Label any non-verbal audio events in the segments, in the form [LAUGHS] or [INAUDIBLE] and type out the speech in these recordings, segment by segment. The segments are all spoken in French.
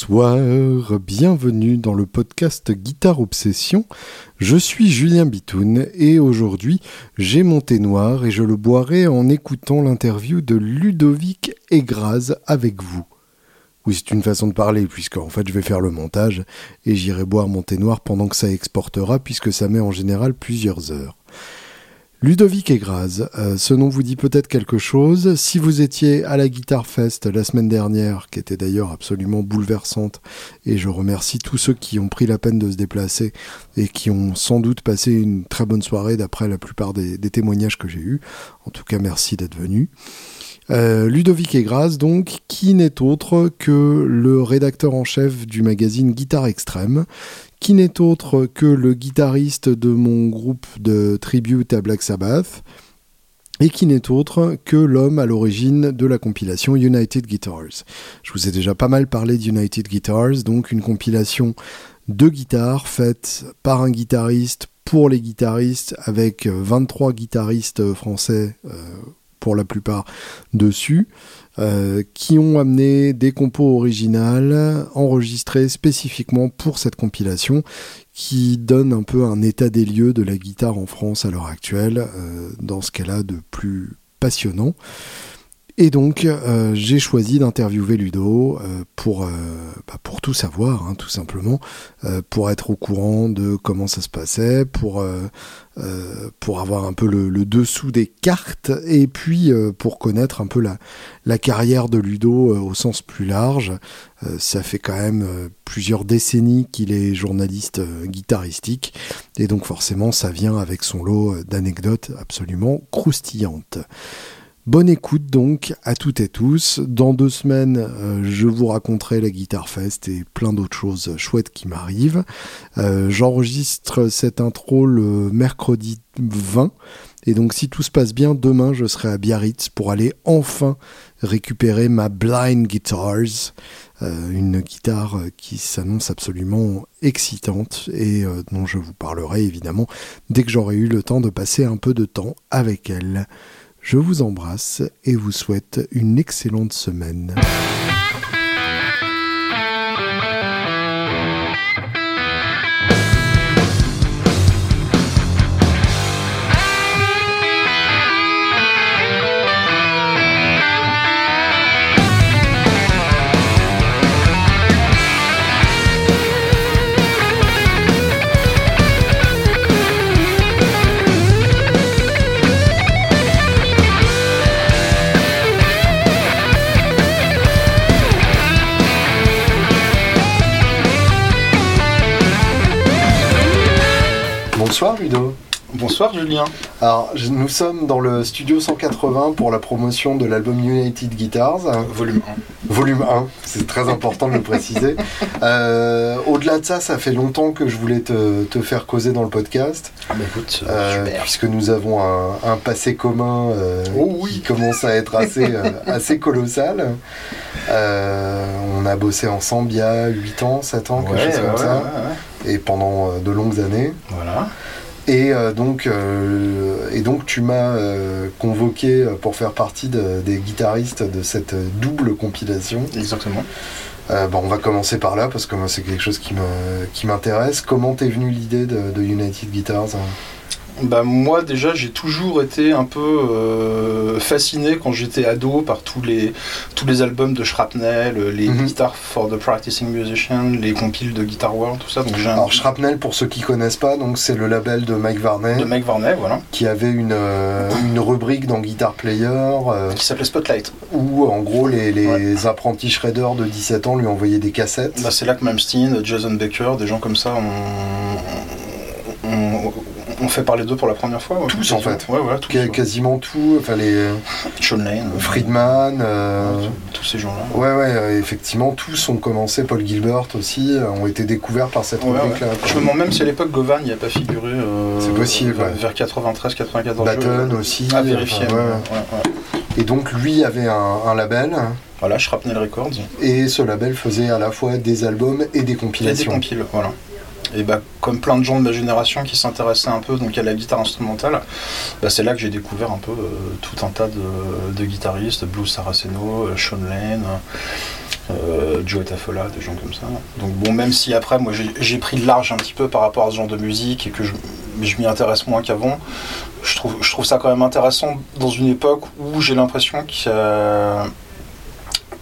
Bonsoir, bienvenue dans le podcast Guitare Obsession. Je suis Julien Bitoun et aujourd'hui j'ai mon thé noir et je le boirai en écoutant l'interview de Ludovic Egraz avec vous. Oui, c'est une façon de parler, puisque en fait je vais faire le montage et j'irai boire mon thé noir pendant que ça exportera, puisque ça met en général plusieurs heures. Ludovic Egraz, euh, ce nom vous dit peut-être quelque chose. Si vous étiez à la Guitar Fest la semaine dernière, qui était d'ailleurs absolument bouleversante, et je remercie tous ceux qui ont pris la peine de se déplacer et qui ont sans doute passé une très bonne soirée d'après la plupart des, témoignages que j'ai eus. En tout cas, merci d'être venu. Euh, Ludovic Egraz, donc, qui n'est autre que le rédacteur en chef du magazine Guitare Extrême, qui n'est autre que le guitariste de mon groupe de tribute à Black Sabbath, et qui n'est autre que l'homme à l'origine de la compilation United Guitars. Je vous ai déjà pas mal parlé d'United Guitars, donc une compilation de guitares faite par un guitariste pour les guitaristes, avec 23 guitaristes français euh, pour la plupart dessus, euh, qui ont amené des compos originales enregistrées spécifiquement pour cette compilation, qui donne un peu un état des lieux de la guitare en France à l'heure actuelle, euh, dans ce qu'elle a de plus passionnant. Et donc, euh, j'ai choisi d'interviewer Ludo pour, bah, pour tout savoir, hein, tout simplement, pour être au courant de comment ça se passait, pour, euh, pour avoir un peu le, dessous des cartes, et puis euh, pour connaître un peu la, carrière de Ludo euh, au sens plus large. Ça fait quand même plusieurs décennies qu'il est journaliste guitaristique, et donc forcément, ça vient avec son lot d'anecdotes absolument croustillantes. Bonne écoute donc à toutes et tous. Dans deux semaines, euh, je vous raconterai la Guitar Fest et plein d'autres choses chouettes qui m'arrivent. Euh, J'enregistre cette intro le mercredi 20. Et donc si tout se passe bien, demain je serai à Biarritz pour aller enfin récupérer ma Blind Guitars, euh, une guitare qui s'annonce absolument excitante et dont je vous parlerai évidemment dès que j'aurai eu le temps de passer un peu de temps avec elle. Je vous embrasse et vous souhaite une excellente semaine. Bonsoir Julien. Alors, je- nous sommes dans le studio 180 pour la promotion de l'album United Guitars, Volume volume 1, c'est très important de le préciser. [LAUGHS] Euh, Au-delà de ça, ça fait longtemps que je voulais te, te faire causer dans le podcast, 1. Bah écoute, euh, super. puisque nous avons un, un passé commun euh, Oh oui. qui commence à être assez, euh, [LAUGHS] assez colossal. Euh, on a bossé ensemble il y a 8 ans, 7 ans, quelque chose comme ouais, ça, ouais, et pendant euh, de longues années. Voilà. Et euh, donc, euh, et donc tu m'as euh, convoqué pour faire partie de- des guitaristes de cette double compilation. Exactement. Euh, bon, on va commencer par là parce que moi c'est quelque chose qui m'intéresse. Comment t'es venue l'idée de, de United Guitars hein? Bah moi déjà j'ai toujours été un peu euh, fasciné quand j'étais ado par tous les tous les albums de Shrapnel, euh, les guitares for the practicing musician, les compiles de Guitar World, tout ça. Donc Alors Shrapnel, pour ceux qui connaissent pas, donc c'est le label de Mike Varney de Mike Varney, voilà, qui avait une euh, une rubrique dans Guitar Player euh, qui s'appelait Spotlight. où en gros les, les apprentis shredders de 17 ans lui envoyaient des cassettes. Bah, c'est là que Malmsteen, Jason Baker, des gens comme ça ont, ont, ont fait parler d'eux pour la première fois. ouais, Tous, en fait. Ouais, tous. Qu- quasiment tout, enfin les Sean Lane, Friedman. euh, tous ces gens-là. Ouais, ouais, euh, effectivement, tous ont commencé, Paul Gilbert aussi, euh, ont été découverts par cette Ouais, rubrique-là. ouais. Je me demande même si à l'époque Govan n'y a pas figuré. euh, C'est possible, vers- ouais. Vers 93-94. Baton aussi. À vérifier. Et donc, lui avait un, un label, Voilà, Shrapnel Records. et ce label faisait à la fois des albums et des a des compilations. compiles, voilà. Et bah, comme plein de gens de ma génération qui s'intéressaient un peu donc à la guitare instrumentale, bah, c'est là que j'ai découvert un peu euh, tout un tas de, de guitaristes, Blue Saraceno, euh, Sean Lane, euh, Joe Tafola, des gens comme ça. Donc bon, même si après, moi j'ai pris le large un petit peu par rapport à ce genre de musique et que je, je m'y intéresse moins qu'avant, je trouve, je trouve ça quand même intéressant dans une époque où j'ai l'impression que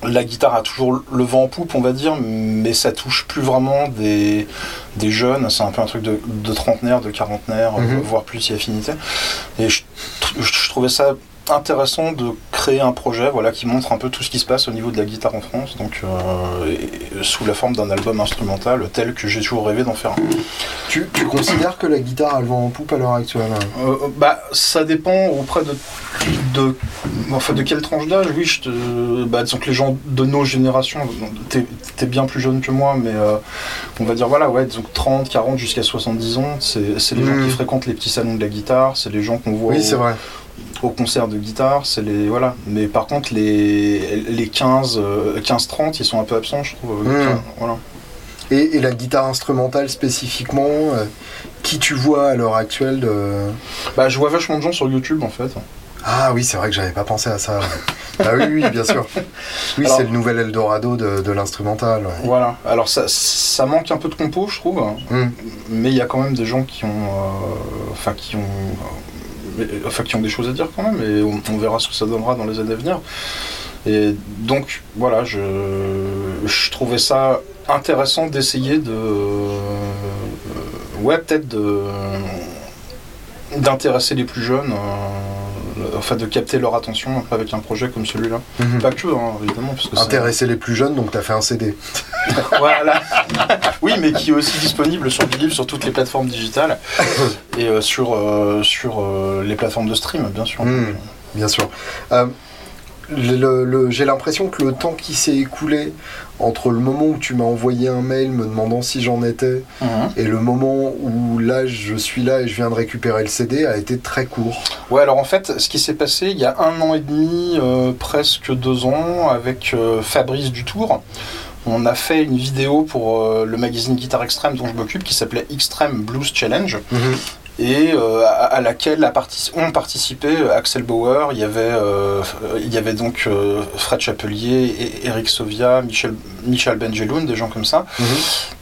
la guitare a toujours le vent en poupe, on va dire, mais ça touche plus vraiment des, des jeunes. C'est un peu un truc de, de trentenaire, de quarantenaire, Mhm. voire plus si affinité. Et je, je trouvais ça intéressant de créer un projet voilà, qui montre un peu tout ce qui se passe au niveau de la guitare en France, donc euh, et- sous la forme d'un album instrumental tel que j'ai toujours rêvé d'en faire un. Tu, tu considères que la guitare a le vent en poupe à l'heure actuelle hein? Euh, bah, ça dépend auprès de, de, enfin, de quelle tranche d'âge. Oui, je te, bah, disons que les gens de nos générations, t'es es bien plus jeune que moi, mais euh, on va dire, voilà, ouais, que 30, 40 jusqu'à 70 ans, c'est les gens qui fréquentent les petits salons de la guitare, c'est les gens qu'on voit Oui, c'est vrai. Au concert de guitare, c'est les voilà. Mais par contre, les, les 15, euh, 15-30, ils sont un peu absents, je trouve. Enfin, Voilà. Et, et la guitare instrumentale spécifiquement, euh, qui tu vois à l'heure actuelle de... Bah, je vois vachement de gens sur YouTube en fait. Ah oui, c'est vrai que j'avais pas pensé à ça. [LAUGHS] ah oui, oui, bien sûr. Oui, c'est le nouvel Eldorado de, de l'instrumental. ouais. Voilà. Alors ça, ça manque un peu de compo, je trouve. Hmm. mais il y a quand même des gens qui ont, euh, enfin qui ont, euh, mais- enfin qui ont des choses à dire quand même, et on, verra ce que ça donnera dans les années à venir. Et donc voilà, je, je trouvais ça intéressant d'essayer de, euh, ouais peut-être de d'intéresser les plus jeunes, euh, enfin de capter leur attention avec un projet comme celui-là. Mhm. Pas que, hein, évidemment, parce que c'est- Intéresser les plus jeunes, donc t'as fait un CD. [LAUGHS] voilà. oui, mais qui est aussi disponible sur Believe sur toutes les plateformes digitales [LAUGHS] et euh, sur, euh, sur euh, les plateformes de stream, bien sûr. Mm. Bien sûr. Le- le- le- J'ai l'impression que le temps qui s'est écoulé entre le moment où tu m'as envoyé un mail me demandant si j'en étais Mhm. et le moment où là je suis là et je viens de récupérer le CD a été très court. Ouais, alors en fait, ce qui s'est passé il y a un an et demi, euh, presque deux ans, avec euh, Fabrice Dutour. On a fait une vidéo pour euh, le magazine Guitare Extrême dont je m'occupe qui s'appelait Extreme Blues Challenge. Et euh, à, à laquelle a ont participé euh, Axel Bauer, il y avait, euh, il y avait donc euh, Fred Chapelier, et Eric Sovia, Michel, Michel Benjeloun, des gens comme ça.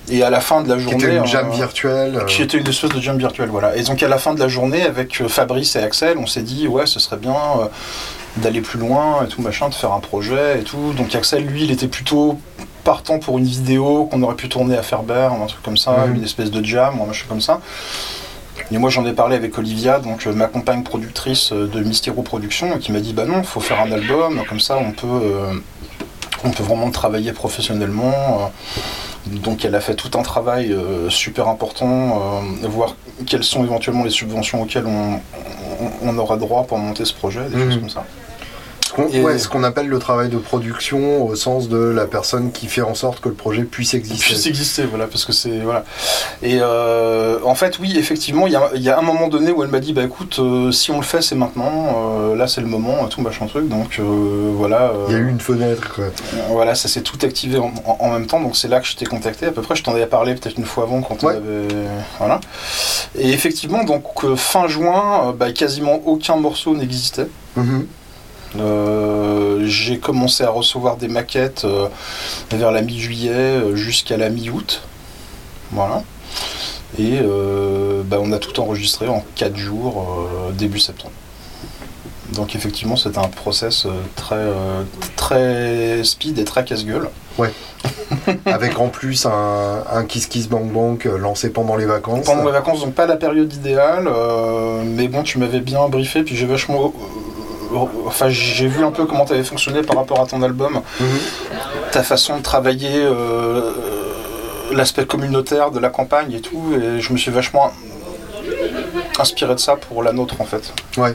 Et à la fin de la Qui journée. était une jam virtuelle. qui était une espèce de jam virtuelle, voilà. Et donc à la fin de la journée, avec Fabrice et Axel, on s'est dit, ouais, ce serait bien d'aller plus loin et tout, machin, de faire un projet et tout. Donc Axel, lui, il était plutôt partant pour une vidéo qu'on aurait pu tourner à Ferber, un truc comme ça, Mhm. une espèce de jam, un machin comme ça. Et moi, j'en ai parlé avec Olivia, donc euh, ma compagne productrice euh, de Mystiero Productions, qui m'a dit, bah non, faut faire un album, comme ça, on peut, euh, on peut vraiment travailler professionnellement. Donc elle a fait tout un travail euh, super important, euh, voir quelles sont éventuellement les subventions auxquelles on, on- on aura droit pour monter ce projet, des Mhm. choses comme ça. Ce qu'on ouais, appelle le travail de production au sens de la personne qui fait en sorte que le projet puisse exister. puisse exister, voilà, parce que c'est voilà. Et euh, en fait, oui, effectivement, il y a, il y a un moment donné où elle m'a dit, bah écoute, euh, si on le fait, c'est maintenant, euh, là c'est le moment, tout machin truc, donc voilà. Il y a eu une fenêtre, quoi. Voilà, ça s'est tout activé en, en- en même temps, donc c'est là que je t'ai contacté. À peu près, je t'en avais parlé peut-être une fois avant quand on Ouais. avait. Voilà. Et effectivement, donc fin juin, bah, quasiment aucun morceau n'existait. Mhm. Euh, j'ai commencé à recevoir des maquettes euh, vers la mi-juillet euh, jusqu'à la mi-août. Voilà. Et euh, bah, on a tout enregistré en 4 jours, euh, début septembre. Donc effectivement, c'était un process euh, très, euh, très speed et très casse-gueule. [LAUGHS] Avec en plus un, un Kiss Kiss Bang Bang euh, lancé pendant les vacances. Pendant les vacances, donc pas la période idéale, euh, mais bon, tu m'avais bien briefé, puis j'ai vachement. Enfin, j'ai vu un peu comment tu avais fonctionné par rapport à ton album, Mhm. ta façon de travailler, euh, l'aspect communautaire de la campagne et tout, et je me suis vachement inspiré de ça pour la nôtre en fait. Ouais.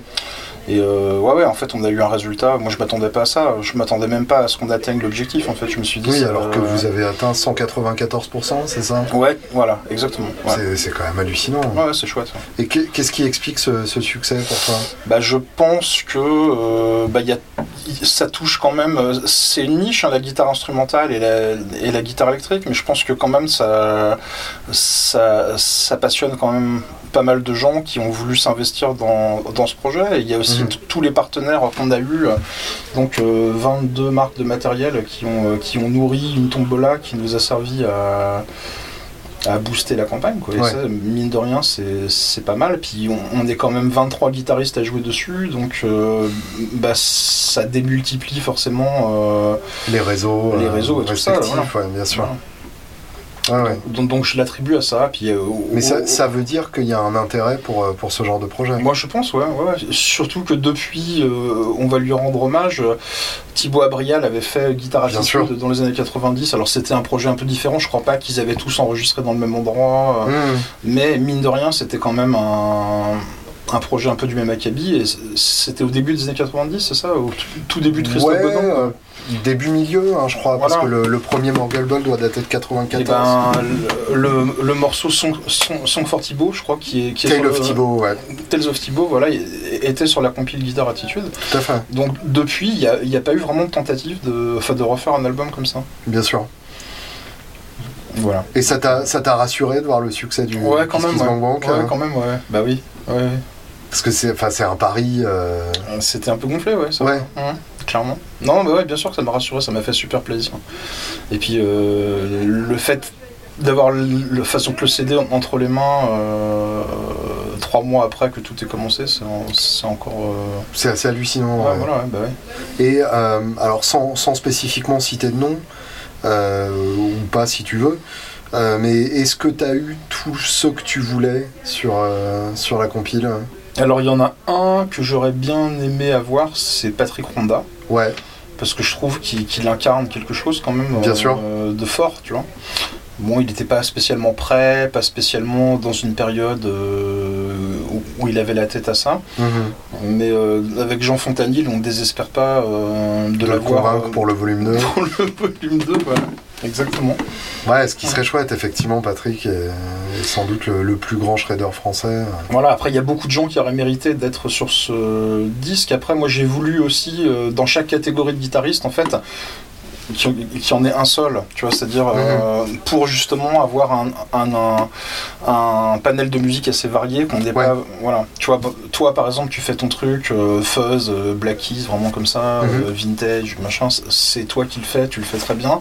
Et euh, ouais, ouais, en fait, on a eu un résultat. Moi, je m'attendais pas à ça. Je m'attendais même pas à ce qu'on atteigne l'objectif. En fait, je me suis dit. Oui, alors que vous avez atteint 194%, c'est ça? Ouais, voilà, exactement. Ouais, C'est- quand même hallucinant. ouais, ouais, c'est chouette. ouais. Et qu'est- qu'est-ce qui explique ce, ce succès pour toi? Bah, je pense que euh, bah, y a, ça touche quand même. euh, C'est une niche, hein, la guitare instrumentale et la, et la guitare électrique, mais je pense que quand même ça, ça, ça passionne quand même pas mal de gens qui ont voulu s'investir dans, dans ce projet. Et il y a aussi Mhm. tous les partenaires qu'on a eu, euh, donc euh, 22 marques de matériel qui ont, euh, qui ont nourri une tombola qui nous a servi à, à booster la campagne. Quoi. Et Ouais. ça, mine de rien, c'est pas mal. Puis on, on est quand même 23 guitaristes à jouer dessus, donc euh, bah, ça démultiplie forcément. euh, Les réseaux, Les réseaux et tout ça, respectifs, ouais, bien sûr. Ouais. donc, donc je l'attribue à ça. Puis, euh, Mais ça, au- ça veut dire qu'il y a un intérêt pour, euh, pour ce genre de projet. Moi je pense, ouais, ouais. Surtout que depuis, euh, on va lui rendre hommage. Thibaut Abrial avait fait Guitare sûr. dans les années 90. Alors c'était un projet un peu différent. Je crois pas qu'ils avaient tous enregistré dans le même endroit. Mmh. Mais mine de rien, c'était quand même un, un projet un peu du même acabit. Et c'était au début des années 90, c'est ça Au tout, début de Christophe Ouais, quoi. euh, début milieu, hein, je crois, parce que le, le premier Morgul Ball doit dater de Et 94. ben, le, le- le morceau Song, Song, Song for Thibaut, je crois, qui est, qui Tale of Thibaut, ouais, Tales of Thibaut, voilà, il- était sur la compile Guitar Attitude. tout à fait, Donc depuis, il n'y a, il y a pas eu vraiment de tentative de, enfin, de refaire un album comme ça. bien sûr. Voilà. Et ça t'a ça t'a rassuré de voir le succès du Ouais, quand même. Ouais. Euh, quand même, ouais. Bah oui. Ouais, ouais. Parce que c'est enfin, c'est un pari. euh, C'était un peu gonflé, ouais. Ça. Ouais. Ouais, clairement. Non, mais ouais, bien sûr que ça m'a rassuré, ça m'a fait super plaisir. Et puis euh, le fait d'avoir le- façon que le CD entre les mains euh, trois mois après que tout est commencé, c'est en- c'est encore. euh, C'est assez hallucinant. Ouais, ouais. voilà, ouais, bah ouais. Et euh, alors, sans, sans spécifiquement citer de nom, euh, ou pas si tu veux, euh, mais est-ce que tu as eu tout ce que tu voulais sur, euh, sur la compile? Alors il y en a un que j'aurais bien aimé avoir, c'est Patrick Ronda. Ouais, parce que je trouve qu'il incarne quelque chose quand même Bien euh, sûr. de fort, tu vois. Bon, il n'était pas spécialement prêt, pas spécialement dans une période euh, où, où il avait la tête à ça, Mhm. mais euh, avec Jean Fontanil, on ne désespère pas de, de l'avoir pour le volume 2. [LAUGHS] pour le volume 2, voilà. Exactement. Ouais, ce qui serait chouette, effectivement, Patrick est, sans doute le, le plus grand shredder français. Voilà, après, il y a beaucoup de gens qui auraient mérité d'être sur ce disque. Après, moi, j'ai voulu aussi, euh, dans chaque catégorie de guitariste, en fait, qu'il y en ait un seul, tu vois, c'est-à-dire euh, pour justement avoir un, un, un- un panel de musique assez varié, qu'on n'ait Ouais. pas, voilà, tu vois, toi par exemple, tu fais ton truc, euh, fuzz, euh, black keys, vraiment comme ça, Mhm. euh, vintage, machin, c'est toi qui le fais, tu le fais très bien.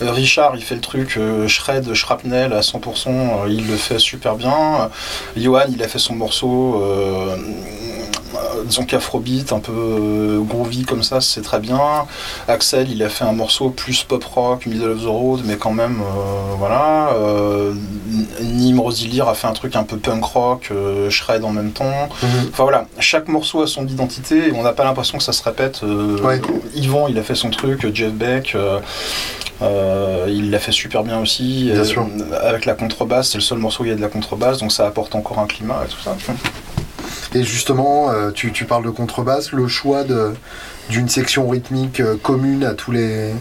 Richard, il fait le truc shred, shrapnel à 100%, euh, il le fait super bien. Johan, il a fait son morceau, disons qu'afrobeat, un peu groovy comme ça, c'est très bien. Axel, il a fait un morceau plus pop rock, middle of the road, mais quand même, euh, voilà. Euh, Nim Rosilir a fait un truc un peu punk rock, euh, shred en même temps. Mhm. Enfin voilà, chaque morceau a son identité et on n'a pas l'impression que ça se répète. Euh, Ouais. Yvan, il a fait son truc, Jeff Beck, il l'a fait super bien aussi. Bien sûr. Avec la contrebasse, c'est le seul morceau où il y a de la contrebasse, donc ça apporte encore un climat et tout ça. Et justement, tu, tu parles de contrebasse, le choix de- d'une section rythmique euh, commune à tous les,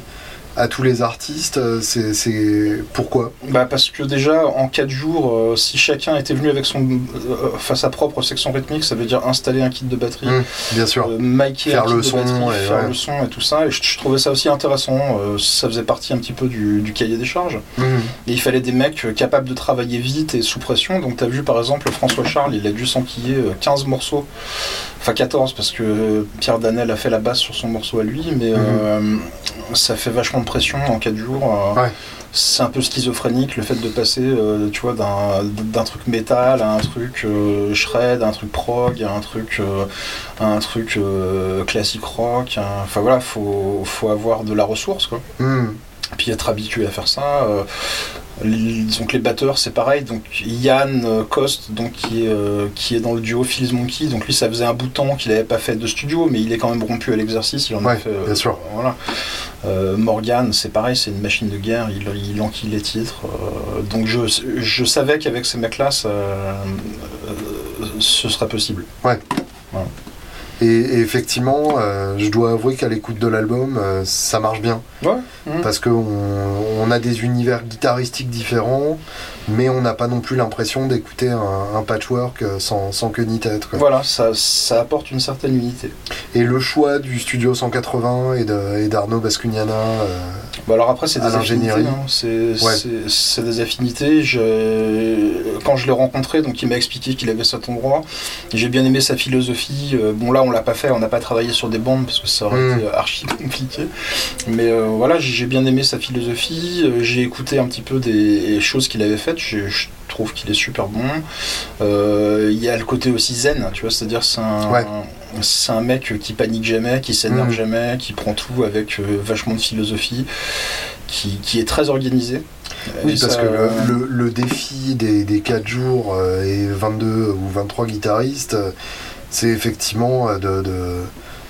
à tous les artistes, euh, c'est pourquoi? Bah parce que déjà en 4 jours, euh, si chacun était venu avec son, euh, enfin, sa propre section rythmique, ça veut dire installer un kit de batterie, Mmh, Bien sûr. euh, Faire un kit le de son, batterie, et faire ouais. le son et tout ça. Et je, je trouvais ça aussi intéressant. euh, ça faisait partie un petit peu du, du cahier des charges. Mhm. Et il fallait des mecs capables de travailler vite et sous pression. Donc tu as vu par exemple François Charles, il a dû s'enquiller euh, 15 morceaux. Enfin 14 parce que Pierre Danel a fait la basse sur son morceau à lui. Mais euh, ça fait vachement pression en 4 jours. euh, Ouais. C'est un peu schizophrénique le fait de passer euh, tu vois, d'un, d'un truc métal à un truc euh, shred, à un truc prog, à un truc, à un truc classique rock. Enfin voilà, faut, faut avoir de la ressource quoi Mhm. Puis être habitué à faire ça. Euh, les- disons que les batteurs c'est pareil, donc Yann euh, Coste donc, qui, est, euh, qui est dans le duo Phil's Monkey, donc lui ça faisait un bout de temps qu'il n'avait pas fait de studio, mais il est quand même rompu à l'exercice, il en a Ouais, fait. euh, bien sûr. Voilà. Morgan c'est pareil, c'est une machine de guerre, il, il enquille les titres, donc je, je savais qu'avec ces mecs là ça, euh, ce serait possible. Et, et effectivement, euh, je dois avouer qu'à l'écoute de l'album, euh, ça marche bien. Ouais. Mhm. Parce qu'on on a des univers guitaristiques différents, mais on n'a pas non plus l'impression d'écouter un, un patchwork euh, sans, sans queue ni tête. quoi. Voilà, ça, ça apporte une certaine unité. Et le choix du studio 180 et d'Arnaud Bascugnana, euh, Bah alors après c'est des affinités, hein. c'est Ouais. des affinités. Je- Quand je l'ai rencontré, donc il m'a expliqué qu'il avait cet endroit. J'ai bien aimé sa philosophie. Euh, Bon là on l'a pas fait, on n'a pas travaillé sur des bandes parce que ça aurait Mm. été archi [LAUGHS] compliqué. Mais euh, voilà, j'ai bien aimé sa philosophie. J'ai écouté un petit peu des choses qu'il avait faites. Je, je trouve qu'il est super bon. Euh, Il y a le côté aussi zen, tu vois, c'est-à-dire c'est un, Ouais. c'est un mec qui panique jamais, qui s'énerve Mm. jamais, qui prend tout avec euh, vachement de philosophie, qui, qui est très organisé. Oui, parce ça, que le, défi des, des 4 jours euh, et 22 ou 23 guitaristes, c'est effectivement de, de-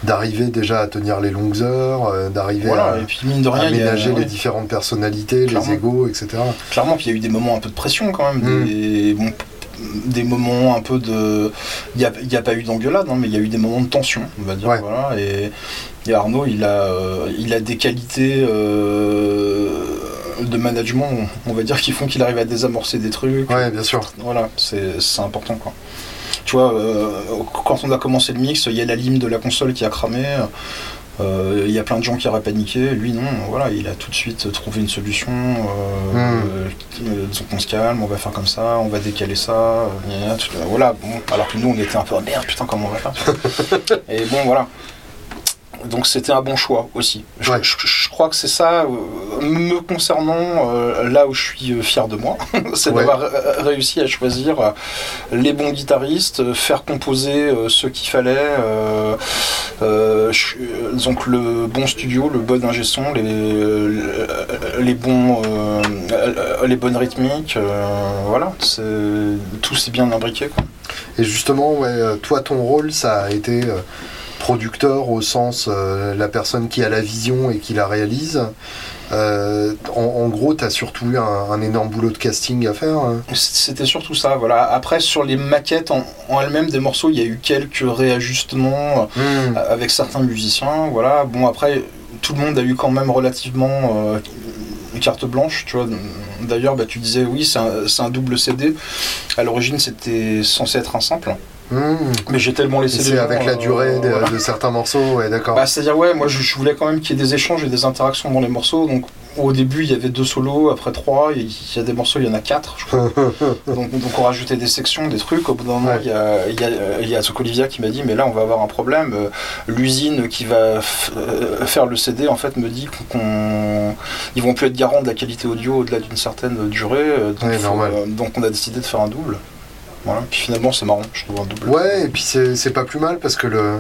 d'arriver déjà à tenir les longues heures, euh, d'arriver voilà, à et puis mine de rien, il y a- aménager les ouais. différentes personnalités, Clairement. les égaux, etc. Clairement, puis il y a eu des moments un peu de pression quand même, Mm. des, bon, des moments un peu de. Il n'y a, y a pas eu d'engueulade, hein, mais il y a eu des moments de tension, on va dire. Ouais. Voilà, et, et Arnaud, il a, euh, il a des qualités euh, de management, on va dire, qui font qu'il arrive à désamorcer des trucs. Ouais, bien sûr. Voilà, c'est important quoi. Tu vois, euh, quand on a commencé le mix, il y a la lime de la console qui a cramé. euh, Il y a plein de gens qui auraient paniqué. Lui, non, voilà, il a tout de suite trouvé une solution. Euh, Mm. euh, qu'on se calme, on va faire comme ça, on va décaler ça. voilà, bon, alors que nous, on était un peu, oh, merde, putain, comment on va faire [LAUGHS] Et bon, voilà. Donc c'était un bon choix aussi. Je, Ouais. je- je crois que c'est ça, euh, me concernant, euh, là où je suis euh, fier de moi, [LAUGHS] c'est Ouais. d'avoir réussi à choisir les bons guitaristes, faire composer ce qu'il fallait, je- donc le bon studio, le bon ingé son, les, les bons, les bonnes rythmiques, voilà, c'est tout s'est bien imbriqué. Quoi. Et justement, ouais, toi, ton rôle, ça a été producteur au sens euh, la personne qui a la vision et qui la réalise. Euh, en, en gros, tu as surtout eu un, un énorme boulot de casting à faire. hein. C'était surtout ça, voilà. Après, sur les maquettes en, en elles-mêmes des morceaux, il y a eu quelques réajustements Hmm. euh, avec certains musiciens, voilà. Bon, après, tout le monde a eu quand même relativement une carte blanche, tu vois. D'ailleurs, bah, tu disais, oui, c'est un, un double CD. À l'origine, c'était censé être un simple. Hmm. Mais j'ai tellement laissé C'est gens, avec la euh, durée de, voilà. de certains morceaux, ouais, d'accord. Bah, C'est-à-dire, ouais, moi je, je voulais quand même qu'il y ait des échanges et des interactions dans les morceaux. Donc au début, il y avait deux solos, après trois, il y a des morceaux, il y en a quatre, je crois. [LAUGHS] donc, donc on rajoutait des sections, des trucs. Au bout d'un moment, Ouais. il y a, il y, a, il y a Toc Olivia qui m'a dit, mais là on va avoir un problème. Euh, L'usine qui va euh, faire le CD, en fait, me dit qu'on. Ils vont plus être garants de la qualité audio au-delà d'une certaine durée. euh, Donc, Ouais, faut- normal. euh, donc on a décidé de faire un double. Voilà. Puis finalement, c'est marrant, je trouve un double. Ouais, et puis c'est c'est pas plus mal parce que le,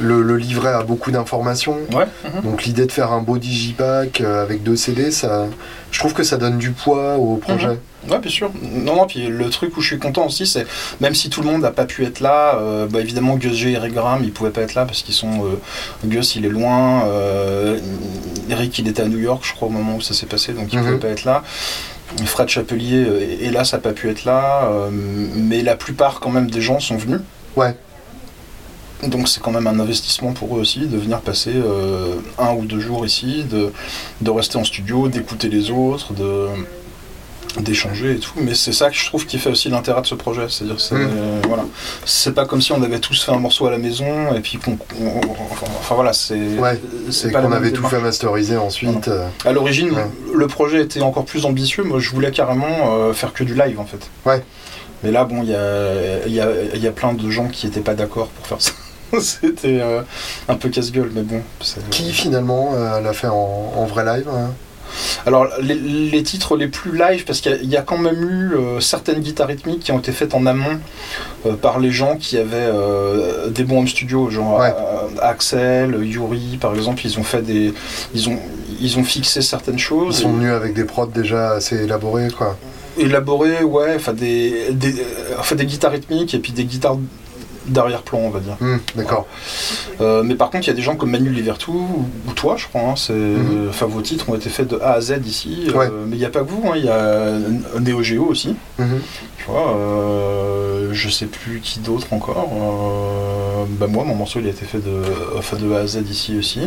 le, le livret a beaucoup d'informations. Ouais. mhm. Donc l'idée de faire un beau digipack euh, avec deux CD, ça, je trouve que ça donne du poids au projet. Ouais, bien sûr. Non, non, puis le truc où je suis content aussi, c'est même si tout le monde n'a pas pu être là, euh, bah, évidemment Gus G et Eric Graham, ils pouvaient pas être là parce qu'ils sont. euh, Gus, il est loin, euh, Eric, il était à New York, je crois, au moment où ça s'est passé, donc il Mhm. pouvait pas être là. Fred Chapelier, euh, hélas, n'a pas pu être là, euh, mais la plupart, quand même, des gens sont venus. Ouais. Donc c'est quand même un investissement pour eux aussi de venir passer euh, un ou deux jours ici, de, de rester en studio, d'écouter les autres, de d'échanger et tout. Mais c'est ça que je trouve qui fait aussi l'intérêt de ce projet. C'est-à-dire, c'est Mm. euh, voilà, c'est pas comme si on avait tous fait un morceau à la maison et puis qu'on, on- enfin, enfin, voilà, c'est Ouais, c'est qu'on avait tout fait masteriser ensuite. euh, À l'origine, Ouais. le projet était encore plus ambitieux. Moi, je voulais carrément euh, faire que du live en fait. Ouais. Mais là, bon, il y a, y, a, y a plein de gens qui étaient pas d'accord pour faire ça. [LAUGHS] C'était un peu casse-gueule, mais bon. Qui finalement l'a fait en, en vrai live hein? Alors, les, les titres les plus live, parce qu'il y a- il y, a quand même eu euh, certaines guitares rythmiques qui ont été faites en amont euh, par les gens qui avaient euh, des bons home studios, genre Ouais. Axel, Yuri, par exemple, ils ont fait des, ils ont, ils ont fixé certaines Ils choses, sont venus avec des prods déjà assez élaborés, quoi. élaboré, ouais, enfin des, des, enfin des guitares rythmiques et puis des guitares d'arrière-plan, on va dire. Hmm, D'accord. Euh, mais par contre, il y a des gens comme Manu Livertou ou, ou toi, je crois. hein, c'est, enfin, vos titres ont été faits de A à Z ici. euh, mais il n'y a pas que vous. hein, Il y a Neo Geo aussi. Mhm. Tu vois. euh, je sais plus qui d'autre encore. bah moi, mon morceau, il a été fait de, enfin, de A à Z ici aussi.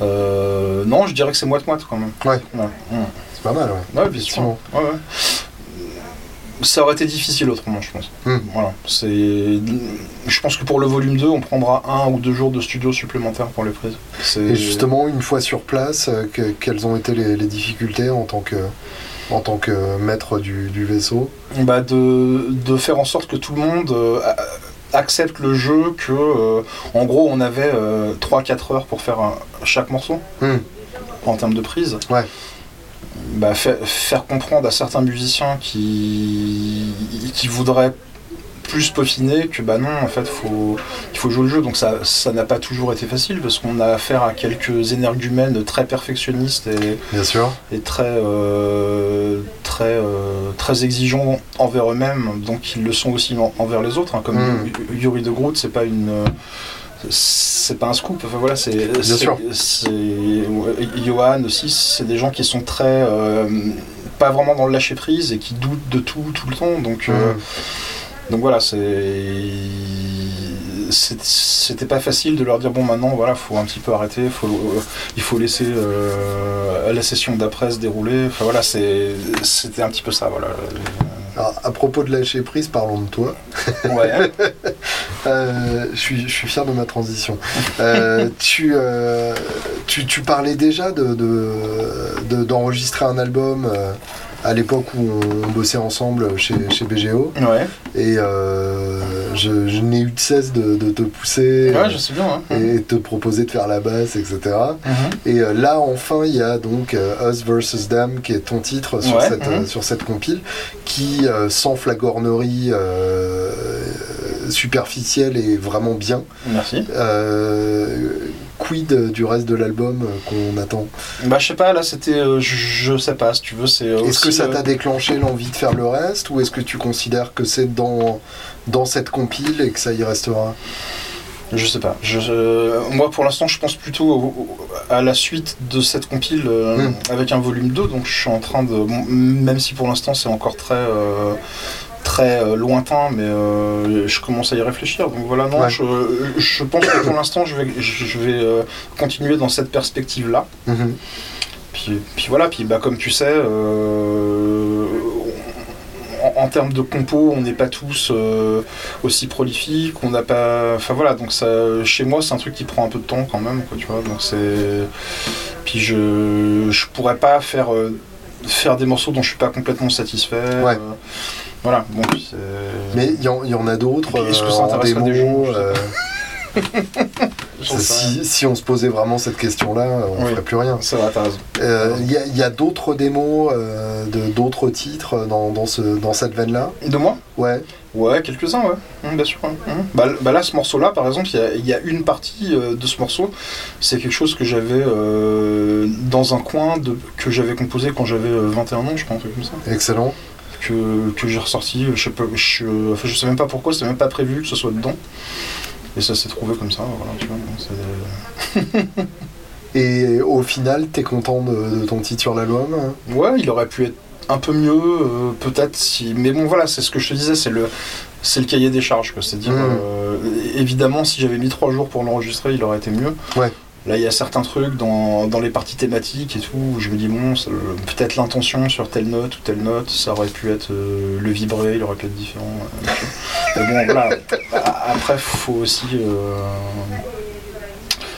Non, je dirais que c'est moite-moite quand même. Ouais. Ouais, mm. C'est pas mal, ouais. Ouais, bien sûr. Effectivement. Ouais, ouais. Ça aurait été difficile autrement, je pense. Hmm. Voilà. C'est... Je pense que pour le volume 2, on prendra un ou deux jours de studio supplémentaires pour les prises. C'est... Et justement, une fois sur place, euh, que- quelles ont été les, les difficultés en tant que, en tant que maître du, du vaisseau? Bah de, de faire en sorte que tout le monde euh, accepte le jeu que, euh, en gros, on avait 3-4 heures pour faire chaque morceau Hmm. en termes de prise. Ouais. Bah, fa- faire comprendre à certains musiciens qui, qui voudraient plus peaufiner que bah non en fait faut il faut jouer le jeu donc ça ça n'a pas toujours été facile parce qu'on a affaire à quelques énergumènes très perfectionnistes et, Bien sûr. et très euh, très euh, très exigeants envers eux-mêmes donc ils le sont aussi en- envers les autres hein, comme Mm. Yuri de Groot c'est pas une c'est pas un scoop enfin voilà c'est Johan aussi c'est des gens qui sont très euh, pas vraiment dans le lâcher prise et qui doutent de tout tout le temps donc euh, Mm. donc voilà, c'est c'était pas facile de leur dire bon maintenant voilà faut un petit peu arrêter, faut, euh, il faut laisser la session d'après se dérouler. Enfin voilà, c'était un petit peu ça voilà. Alors, à propos de lâcher prise, parlons de toi. Ouais. [LAUGHS] Euh, je, suis, je suis fier de ma transition. Euh, tu, euh, tu, tu parlais déjà de, de- de- d'enregistrer un album à l'époque où on bossait ensemble chez, chez BGO. ouais. Et euh, je, je n'ai eu de cesse de, de te pousser Ouais, je sais bien. hein. et de te proposer de faire la basse, etc. Mhm. Et euh, là, enfin, il y a donc euh, Us vs. Them, qui est ton titre sur, Ouais, cette, mhm. sur cette compile, qui, sans flagornerie superficielle, est vraiment bien. Merci. Euh, quid du reste de l'album euh, qu'on attend Bah je sais pas là c'était euh, je, je sais pas si tu veux c'est Est-ce que ça euh, t'a déclenché l'envie de faire le reste ou est-ce que tu considères que c'est dans, dans cette compile et que ça y restera? Je sais pas. Je, moi, pour l'instant, je pense plutôt au- au- à la suite de cette compile euh, Mm. avec un volume 2. Donc, je suis en train de. même si pour l'instant, c'est encore très. euh, très euh, lointain mais euh, je commence à y réfléchir donc voilà non Ouais. je, je pense que pour l'instant je vais, je, vais euh, continuer dans cette perspective là Mhm. puis, puis voilà, puis bah, comme tu sais, en, en termes de compo, on n'est pas tous euh, aussi prolifiques, on n'a pas. Enfin voilà, donc ça, chez moi, c'est un truc qui prend un peu de temps quand même, quoi, tu vois. Donc c'est. Puis je, je pourrais pas faire, euh, faire des morceaux dont je suis pas complètement satisfait. Ouais. euh, voilà, bon, puis c'est. Mais il y, y en a d'autres est-ce que euh, ça en intéresserait des gens, euh, [LAUGHS] si, si on se posait vraiment cette question-là, on Oui. ferait plus rien. C'est vrai, t'as raison. Euh, Il y a, d'autres démos euh, d'autres titres dans, dans, ce, dans cette veine-là? De moi? Ouais. Ouais, quelques-uns, ouais, Hum, bien sûr. ouais. Hum. Bah, bah là, ce morceau-là, par exemple, il y a- il y, a une partie euh, de ce morceau, c'est quelque chose que j'avais euh, dans un coin de, que j'avais composé quand j'avais euh, 21 ans, je crois, un truc comme ça, Excellent. Que, que j'ai ressorti, je sais, pas, je, enfin, je sais même pas pourquoi, c'était même pas prévu que ce soit dedans. Et ça s'est trouvé comme ça, voilà, tu vois. c'est- Et au final, t'es content de, de ton titre sur l'album hein? Ouais, il aurait pu être un peu mieux, euh, peut-être si. Mais bon, voilà, c'est ce que je te disais, c'est le, c'est le cahier des charges, quoi. C'est-à-dire, Mm. euh, évidemment, si j'avais mis trois jours pour l'enregistrer, il aurait été mieux. Ouais. Là, il y a certains trucs dans, dans les parties thématiques et tout, où je me dis, bon, peut-être l'intention sur telle note ou telle note, ça aurait pu être euh, le vibré, il aurait pu être différent. euh. [LAUGHS] Mais bon, voilà. Après, faut aussi. euh,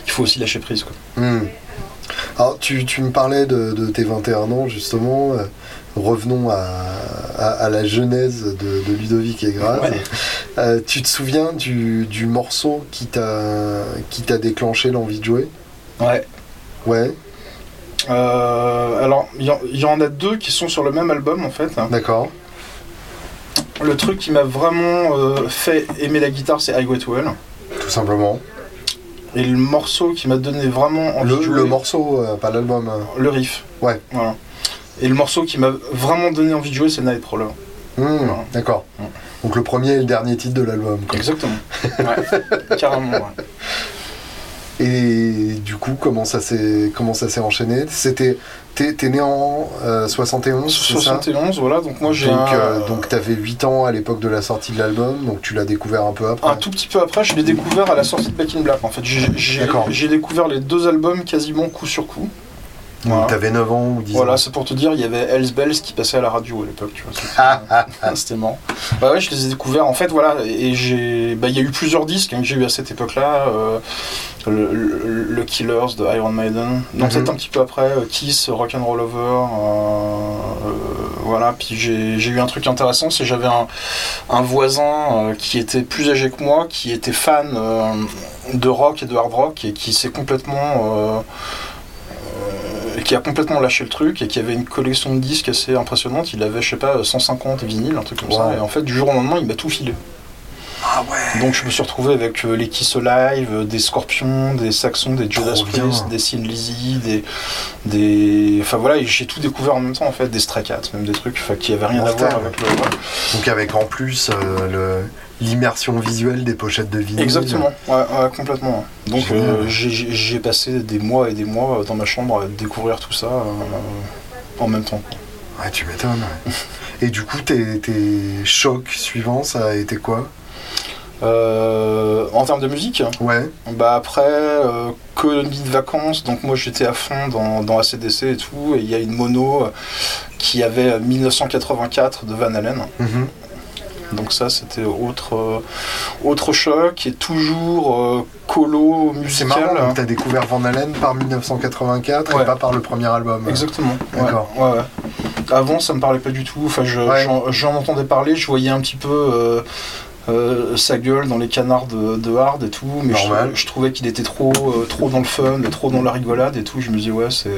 il faut aussi lâcher prise, quoi. Hmm. Alors, tu, tu me parlais de, de tes 21 ans, justement. Revenons à, à- à la genèse de, de Ludovic et. Ouais. Euh, tu te souviens du, du morceau qui t'a qui t'a déclenché l'envie de jouer? Ouais. Ouais, Euh, alors, il y, en- il y en a deux qui sont sur le même album en fait. d'accord. Le truc qui m'a vraiment euh, fait aimer la guitare, c'est I Wet Well. Tout simplement. Et le morceau qui m'a donné vraiment envie Le, de jouer, le morceau, pas l'album. hein. le riff. Ouais. Voilà. Et le morceau qui m'a vraiment donné envie de jouer, c'est Nightcrawler. Hmm, Voilà. D'accord. Hmm. Donc le premier et le dernier titre de l'album. Exactement. [LAUGHS] Ouais. Carrément. Ouais. Et du coup, comment ça s'est comment ça s'est enchaîné? C'était t'es t'es né en euh, 71, c'est ça? 71, voilà. Donc moi j'ai Donc, un, euh, donc t'avais 8 ans à l'époque de la sortie de l'album, donc tu l'as découvert un peu après. un tout petit peu après, je l'ai découvert à la sortie de Back in Black. En fait, j'ai- j'ai découvert les deux albums quasiment coup sur coup. Voilà. t'avais 9 ans ou 10 Voilà, ans. c'est pour te dire, il y avait Hells Bells qui passait à la radio à l'époque, tu vois. c'était- Ah, C'était marrant. Bah ouais, je les ai découverts. En fait, voilà, et j'ai, bah il y a eu plusieurs disques hein, que j'ai eu à cette époque-là. euh, le, le- le Killers de Iron Maiden. Donc Mhm. peut-être un petit peu après, euh, Kiss, Rock and Roll Over. euh, Voilà, puis j'ai j'ai eu un truc intéressant, c'est que j'avais un, un voisin qui était plus âgé que moi, qui était fan de rock et de hard rock et qui s'est complètement. Qui a complètement lâché le truc et qui avait une collection de disques assez impressionnante. Il avait, je sais pas, 150 vinyles, un truc comme ça. Et en fait, du jour au lendemain, il m'a tout filé. Ah ouais Donc je me suis retrouvé avec euh, les Kiss Alive, euh, des Scorpions, des Saxons, des Judas. Priest, des Sin Lizzy, des, des... Enfin voilà, j'ai tout découvert en même temps en fait, des Stray Cats, même des trucs qui avaient rien à voir avec le... Donc avec en plus euh, le- l'immersion visuelle des pochettes de vinyle. Exactement, ouais, ouais, complètement. Donc euh, j'ai- passé des mois et des mois euh, dans ma chambre à découvrir tout ça euh, en même temps. Ouais, tu m'étonnes. ouais. Et du coup, tes, tes chocs suivants, ça a été quoi? Euh, en termes de musique, Ouais. Bah après, euh, colonie de vacances, donc moi j'étais à fond dans, dans ACDC et tout, et il y a une mono qui avait euh, 1984 de Van Halen. Mhm. Donc ça c'était autre, euh, autre choc, et toujours euh, colo C'est musical. marrant, donc t'as découvert Van Halen par 1984 Ouais. et pas par le premier album. Exactement. ouais, D'accord. Ouais, ouais. Avant ça me parlait pas du tout, enfin je- j'en entendais parler, je voyais un petit peu... euh, sa gueule dans les canards de, de hard et tout, mais je, trouvais qu'il était trop, euh, trop dans le fun, et trop dans la rigolade et tout. Je me dis ouais c'est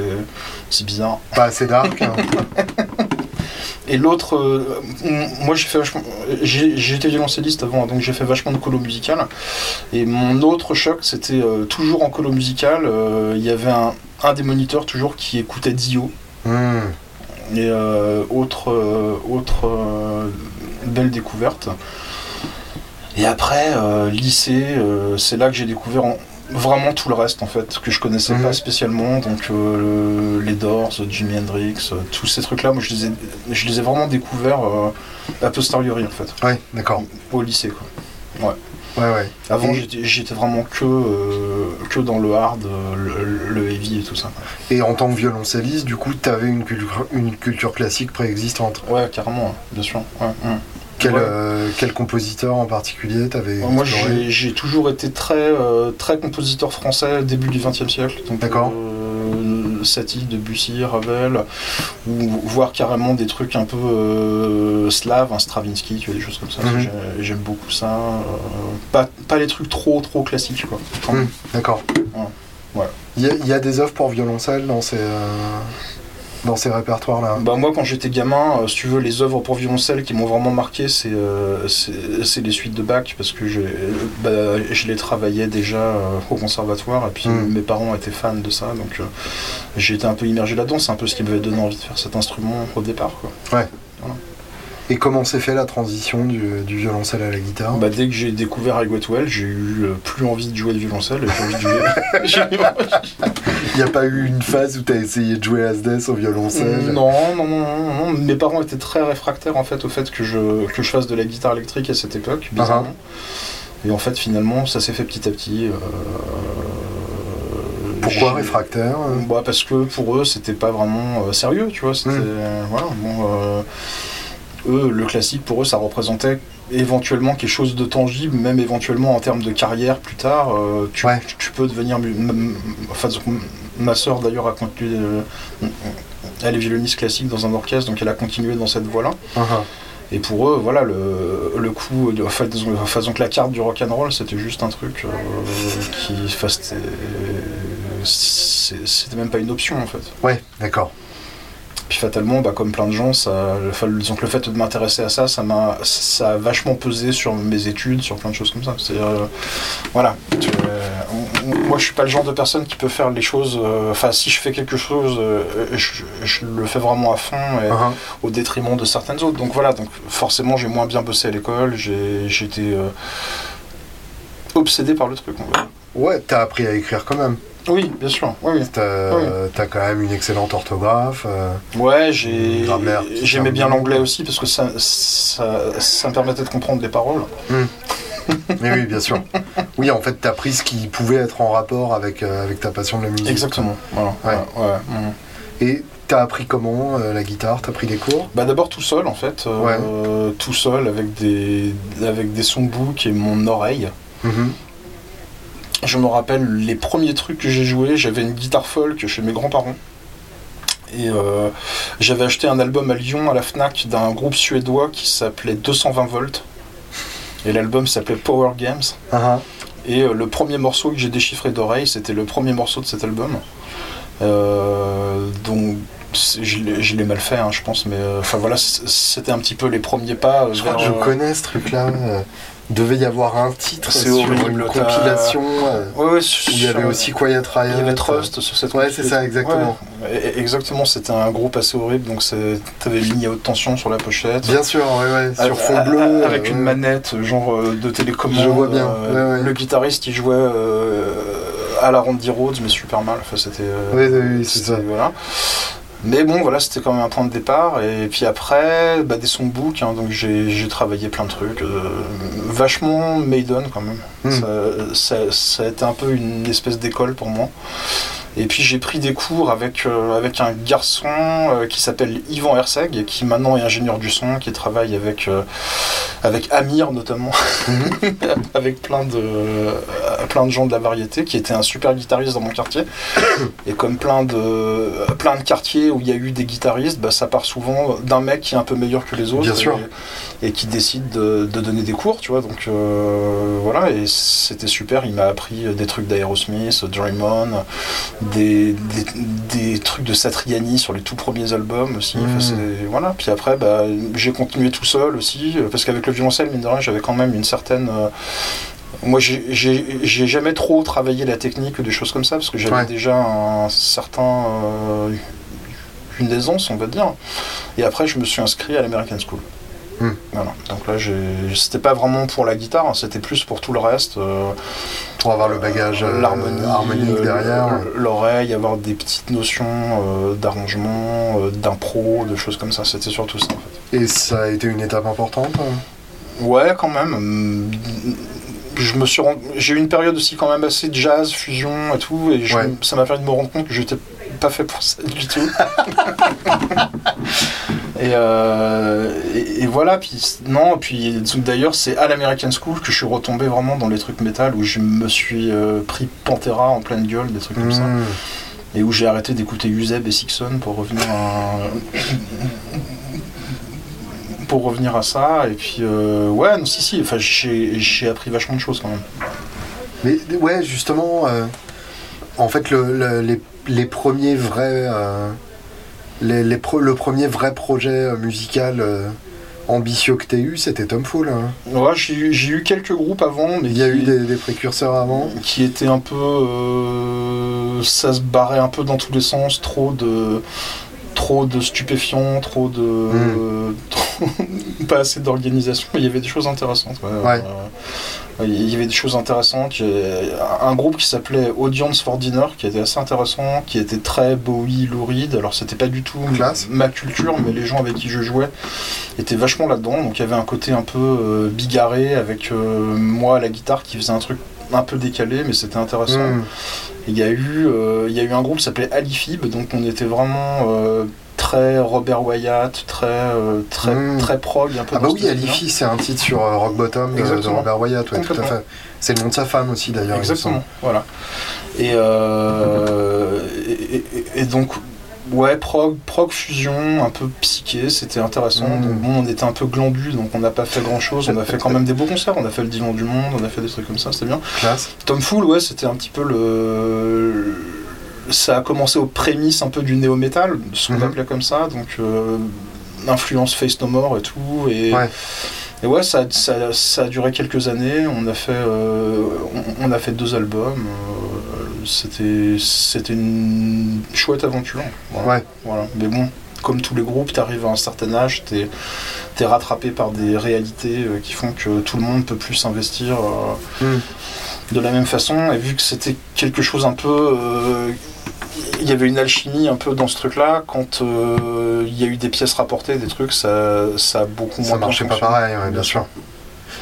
c'est bizarre. Pas assez dark. hein. [LAUGHS] Et l'autre, euh, moi j'ai fait vachement, j'ai j'ai été violoncelliste avant, donc j'ai fait vachement de colo musical. Et mon autre choc, c'était euh, toujours en colo musical. euh, Il y avait un, un des moniteurs toujours qui écoutait Dio. Hmm. Et autre, autre belle découverte. Et après, lycée, c'est là que j'ai découvert en- vraiment tout le reste en fait, que je connaissais Mhm. pas spécialement. Donc euh, le- les Doors, Jimi Hendrix, euh, tous ces trucs-là, moi je les ai, je les ai vraiment découverts euh, a posteriori en fait, Ouais, d'accord. au lycée. Quoi. Ouais, ouais. Avant Et- j'étais- j'étais vraiment que, euh, que dans le hard, le, le heavy et tout ça. Et en tant que violoncelliste, du coup, t'avais une culture, une culture classique préexistante. Ouais, carrément, hein, bien sûr. Ouais. Quel, Ouais. euh, quel compositeur en particulier t'avais Moi, j'ai toujours été très, euh, très compositeur français début du XXe siècle. D'accord. euh, Satie, Debussy, Ravel, ou voire carrément des trucs un peu euh, slaves, un Stravinsky, tu vois, des choses comme ça. Mhm. J'ai- J'aime beaucoup ça. euh, pas, pas les trucs trop, trop classiques, quoi. Hmm, D'accord. Ouais. Il y, a- il y a des œuvres pour violoncelle dans ces, euh, dans ces répertoires-là. Bah moi quand j'étais gamin, euh, si tu veux, les œuvres pour violoncelle qui m'ont vraiment marqué, c'est euh, les suites de Bach parce que j'ai- bah, je les travaillais déjà euh, au conservatoire et puis Mm. mes parents étaient fans de ça, donc euh, j'ai été un peu immergé là-dedans. C'est un peu ce qui m'avait donné envie de faire cet instrument au départ. Quoi. Et comment s'est fait la transition du, du violoncelle à la guitare Bah, dès que j'ai découvert I Got Well, j'ai eu euh, plus envie de jouer de violoncelle envie de jouer. Il n'y a pas eu une phase où t'as essayé de jouer Asdes au violoncelle Non, non, non, non, non. Mes parents étaient très réfractaires en fait au fait que je, que je fasse de la guitare électrique à cette époque, bizarrement. Et en fait, finalement, ça s'est fait petit à petit. euh, Pourquoi j'ai- réfractaire euh? Bah, Parce que pour eux, c'était pas vraiment euh, sérieux, tu vois. C'était. Mm. euh, voilà, bon. euh, eux, le classique, pour eux, ça représentait éventuellement quelque chose de tangible, même éventuellement en termes de carrière plus tard. euh, tu, Ouais. tu peux devenir. Enfin, ma soeur d'ailleurs a continué. euh, elle est violoniste classique dans un orchestre, donc elle a continué dans cette voie-là. Ah. Et pour eux, voilà, le, le coup, de, enfin, la carte du rock'n'roll, c'était juste un truc euh, qui. Enfin, C'était même pas une option en fait. Ouais, d'accord. Puis fatalement, bah, comme plein de gens, ça, enfin, disons que le fait de m'intéresser à ça, ça m'a, ça a vachement pesé sur mes études, sur plein de choses comme ça. C'est-à-dire, euh, voilà. Tu- euh, on- on- moi, je suis pas le genre de personne qui peut faire les choses. euh, Enfin, si je fais quelque chose, euh, je, je le fais vraiment à fond et ah. au détriment de certaines autres. Donc voilà. Donc forcément, j'ai moins bien bossé à l'école. J'ai, euh, obsédé par le truc. on va dire. Ouais, t'as appris à écrire quand même. Oui, bien sûr. Oui, oui. T'as Oui. quand même une excellente orthographe. euh, Ouais, j'aimais bien l'anglais aussi parce que ça, ça, ça me permettait de comprendre les paroles. [LAUGHS] Mais oui, bien sûr. Oui, en fait, t'as pris ce qui pouvait être en rapport avec, euh, avec ta passion de la musique. Exactement. Voilà. Ouais. Ouais, ouais, mhm. Et t'as appris comment euh, la guitare? T'as pris des cours? Bah d'abord tout seul en fait, euh, tout seul avec des avec des songbooks et mon oreille. Mhm. Je me rappelle les premiers trucs que j'ai joués, j'avais une guitare folk chez mes grands-parents. Et euh, j'avais acheté un album à Lyon à la Fnac d'un groupe suédois qui s'appelait 220 volts. Et l'album s'appelait Power Games. Ah, Et euh, le premier morceau que j'ai déchiffré d'oreille, c'était le premier morceau de cet album. Euh, donc je l'ai mal fait, hein, je pense, mais enfin voilà, c'était un petit peu les premiers pas. Je crois vers, que je connais ce truc-là. Devait y avoir un titre sur horrible, une compilation euh, Ouais, ouais, où il y avait aussi Quiet Riot. Il y avait Trust sur cette Ouais, c'est ça, exactement. Ouais, exactement, c'était un groupe assez horrible, donc t'avais une ligne à haute tension sur la pochette. Bien sûr, ouais, ouais, sur fond bleu. Avec euh, une manette, genre euh, de télécommande. Je vois bien. Le guitariste, il jouait à la Randy Rhodes, mais super mal. Enfin, c'était. Oui, oui, oui, c'est ça. Voilà. Mais bon, voilà, c'était quand même un point de départ. Et puis après, bah, des songbook, hein, donc j'ai travaillé plein de trucs. euh, vachement Maiden quand même. Hmm. Ça, ça- ça a été un peu une espèce d'école pour moi. Et puis j'ai pris des cours avec, euh, avec un garçon euh, qui s'appelle Yvan Herseg, et qui maintenant est ingénieur du son, qui travaille avec, euh, avec Amir notamment, Mhm. [LAUGHS] avec plein de, plein de gens de la variété, qui était un super guitariste dans mon quartier. Et comme plein de, plein de quartiers où il y a eu des guitaristes, bah, ça part souvent d'un mec qui est un peu meilleur que les autres. Bien et, sûr. Et qui décide de, de donner des cours, tu vois. Donc voilà, et c'était super. Il m'a appris des trucs d'Aerosmith, Dream On, des, des, des trucs de Satriani sur les tout premiers albums aussi. Enfin, c'est- voilà. Puis après, bah, j'ai continué tout seul aussi, parce qu'avec le violoncelle, mine de rien, j'avais quand même une certaine. euh, moi, j'ai- jamais trop travaillé la technique ou des choses comme ça, parce que j'avais Ouais. déjà un certain. euh, une aisance, on va dire. Et après, je me suis inscrit à l'American School. Hmm. Voilà. Donc là, c'était pas vraiment pour la guitare, hein, c'était plus pour tout le reste. euh, Pour avoir le bagage euh, l'harmonie, harmonique derrière. l'oreille, avoir des petites notions euh, d'arrangement, d'impro, de choses comme ça. C'était surtout ça. En fait. Et ça a été une étape importante. hein? Ouais, quand même. Je me suis rend- j'ai eu une période aussi quand même assez jazz, fusion et tout, et je- Ouais. ça m'a permis de me rendre compte que j'étais pas fait pour ça du tout. [LAUGHS] et, euh, et, et voilà, puis non, puis d'ailleurs c'est à l'American School que je suis retombé vraiment dans les trucs métal où je me suis euh, pris Pantera en pleine gueule, des trucs comme ça, Mhm. et où j'ai arrêté d'écouter Uzeb et Sixon pour revenir à pour revenir à ça, et puis euh, ouais, non, si si, enfin j'ai j'ai appris vachement de choses quand même. Mais ouais, justement, euh, en fait, le, le- les, les premiers vrais. euh, les, les pro- le premier vrai projet euh, musical euh, ambitieux que tu eu, c'était Tom Fool. hein. Ouais, j'ai eu, quelques groupes avant, mais Il y a eu des, des précurseurs avant. qui étaient un peu. euh, ça se barrait un peu dans tous les sens, trop de. Trop de stupéfiants, trop de. Hmm. [LAUGHS] pas assez d'organisation, mais il y avait des choses intéressantes. ouais. Ouais. Euh, il y avait des choses intéressantes. Un groupe qui s'appelait Audience for Dinner, qui était assez intéressant, qui était très Bowie, Lou Reed. Alors c'était pas du tout Classe. ma culture, mais les gens avec qui je jouais étaient vachement là-dedans. Donc il y avait un côté un peu euh, bigarré avec euh, moi à la guitare qui faisait un truc un peu décalé, mais c'était intéressant. Mhm. Il y a eu, euh, il y a eu un groupe qui s'appelait Alifib, donc on était vraiment euh, très Robert Wyatt, très euh, très Mm. très prog, un peu. Ah bah oui. Alifi, c'est un titre sur euh, Rock Bottom de. Robert Wyatt, ouais, tout à fait. C'est le nom de sa femme aussi d'ailleurs. il me Exactement, voilà. Et, euh, et, et- et donc, ouais, prog, prog fusion, un peu psyché, c'était intéressant. Mm. Donc, bon, on était un peu glandu, donc on n'a pas fait grand chose. On a fait quand même des beaux concerts, on a fait le Divan du Monde, on a fait des trucs comme ça, c'était bien. Classe. Tom Fool, ouais, c'était un petit peu le. Ça a commencé aux prémices un peu du néo-metal, ce qu'on Mhm. appelait comme ça, donc euh, influence Face No More et tout. Et Ouais. et ouais, ça, ça, ça a duré quelques années. On a fait, euh, on, on a fait deux albums. euh, c'était, c'était une chouette aventure. Voilà. Ouais. Voilà. Mais bon, comme tous les groupes, tu arrives à un certain âge, tu es, rattrapé par des réalités euh, qui font que tout le monde peut plus s'investir Mm. de la même façon. Et vu que c'était quelque chose un peu. Il y avait une alchimie un peu dans ce truc-là. Quand euh, il y a eu des pièces rapportées, des trucs, ça, ça a beaucoup moins Ça marchait pas pareil, ouais, bien sûr.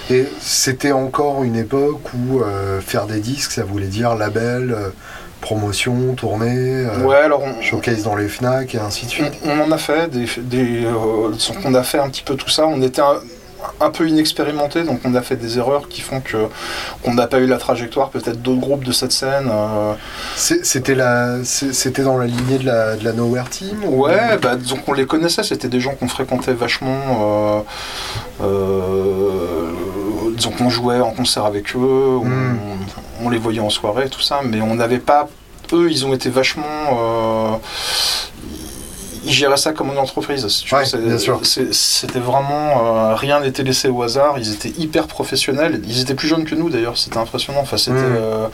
Et c'était encore une époque où euh, faire des disques, ça voulait dire label, euh, promotion, tournée, Ouais, alors on, showcase dans les FNAC et ainsi de suite. on, on en a fait des, des on a fait un petit peu tout ça. On était un, un peu inexpérimenté, donc on a fait des erreurs qui font que qu'on n'a pas eu la trajectoire peut-être d'autres groupes de cette scène. euh. C'était la, c'était dans la lignée de la, de la Nowhere Team ou- Ouais, bah, disons qu'on les connaissait, c'était des gens qu'on fréquentait vachement. euh, euh, disons qu'on jouait en concert avec eux, on, Mm. on les voyait en soirée, tout ça, mais on n'avait pas. Eux, ils ont été vachement. Ils géraient ça comme une entreprise. si Ouais, C'était vraiment. euh, rien n'était laissé au hasard, ils étaient hyper professionnels. Ils étaient plus jeunes que nous d'ailleurs, c'était impressionnant. Enfin, c'était. Mm. euh,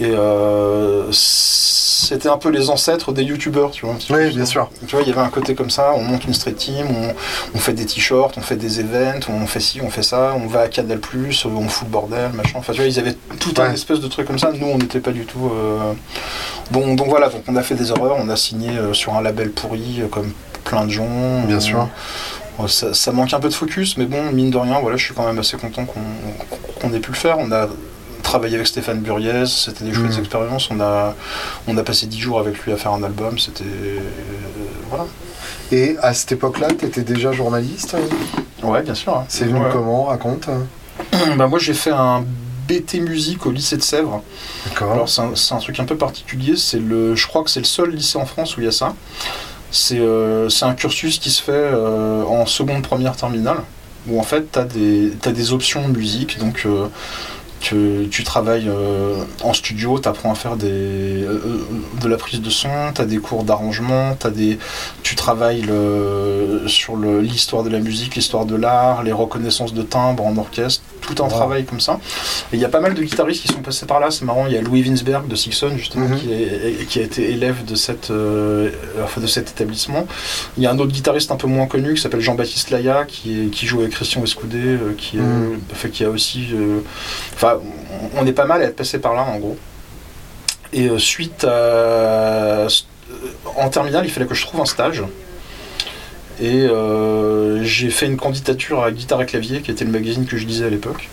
et euh, c'était un peu les ancêtres des youtubeurs, tu vois. Oui, bien sûr. Tu vois, il y avait un côté comme ça, on monte une street team, on, on fait des t-shirts, on fait des events, on fait ci, on fait ça, on va à Canal+, on fout le bordel, machin. Enfin, tu vois, ils avaient tout un espèce de truc comme ça. Nous, on n'était pas du tout... euh, Bon, donc voilà, donc on a fait des erreurs, on a signé euh, sur un label pourri, euh, comme plein de gens. Bien sûr. Ça, ça manque un peu de focus, mais bon, mine de rien, voilà, je suis quand même assez content qu'on qu'on ait pu le faire. On a travaillé avec Stéphane Buriez, c'était des chouettes Mhm. expériences. On a, on a passé 10 jours avec lui à faire un album, c'était. euh, voilà. Et à cette époque-là, tu étais déjà journaliste Ouais, bien sûr. hein. C'est venu Ouais. comment Raconte. [CLEARS THROAT] Bah, Moi, j'ai fait un BT musique au lycée de Sèvres. D'accord. Alors, c'est un, truc un peu particulier. C'est le, je crois que c'est le seul lycée en France où il y a ça. C'est euh, un cursus qui se fait euh, en seconde, première, terminale. Où en fait, tu as, des des options de musique. Donc, euh, que tu travailles euh, en studio, tu apprends à faire des, euh, de la prise de son, tu as des cours d'arrangement, des, tu travailles le, sur le- l'histoire de la musique, l'histoire de l'art, les reconnaissances de timbres en orchestre, tout un Wow. travail comme ça. Et il y a pas mal de guitaristes qui sont passés par là, c'est marrant, il y a Louis Winsberg de Sixon justement Mhm. qui, est- qui a été élève de, cette, euh, enfin, de cet établissement. Il y a un autre guitariste un peu moins connu qui s'appelle Jean-Baptiste Laya qui, est- qui joue avec Christian Escoudé, euh, qui, est- enfin, qui a aussi... euh, Enfin, on- est pas mal à être passé par là en gros. Et euh, suite à. euh, En terminale, il fallait que je trouve un stage. Et euh, j'ai fait une candidature à Guitare et Clavier, qui était le magazine que je lisais à l'époque.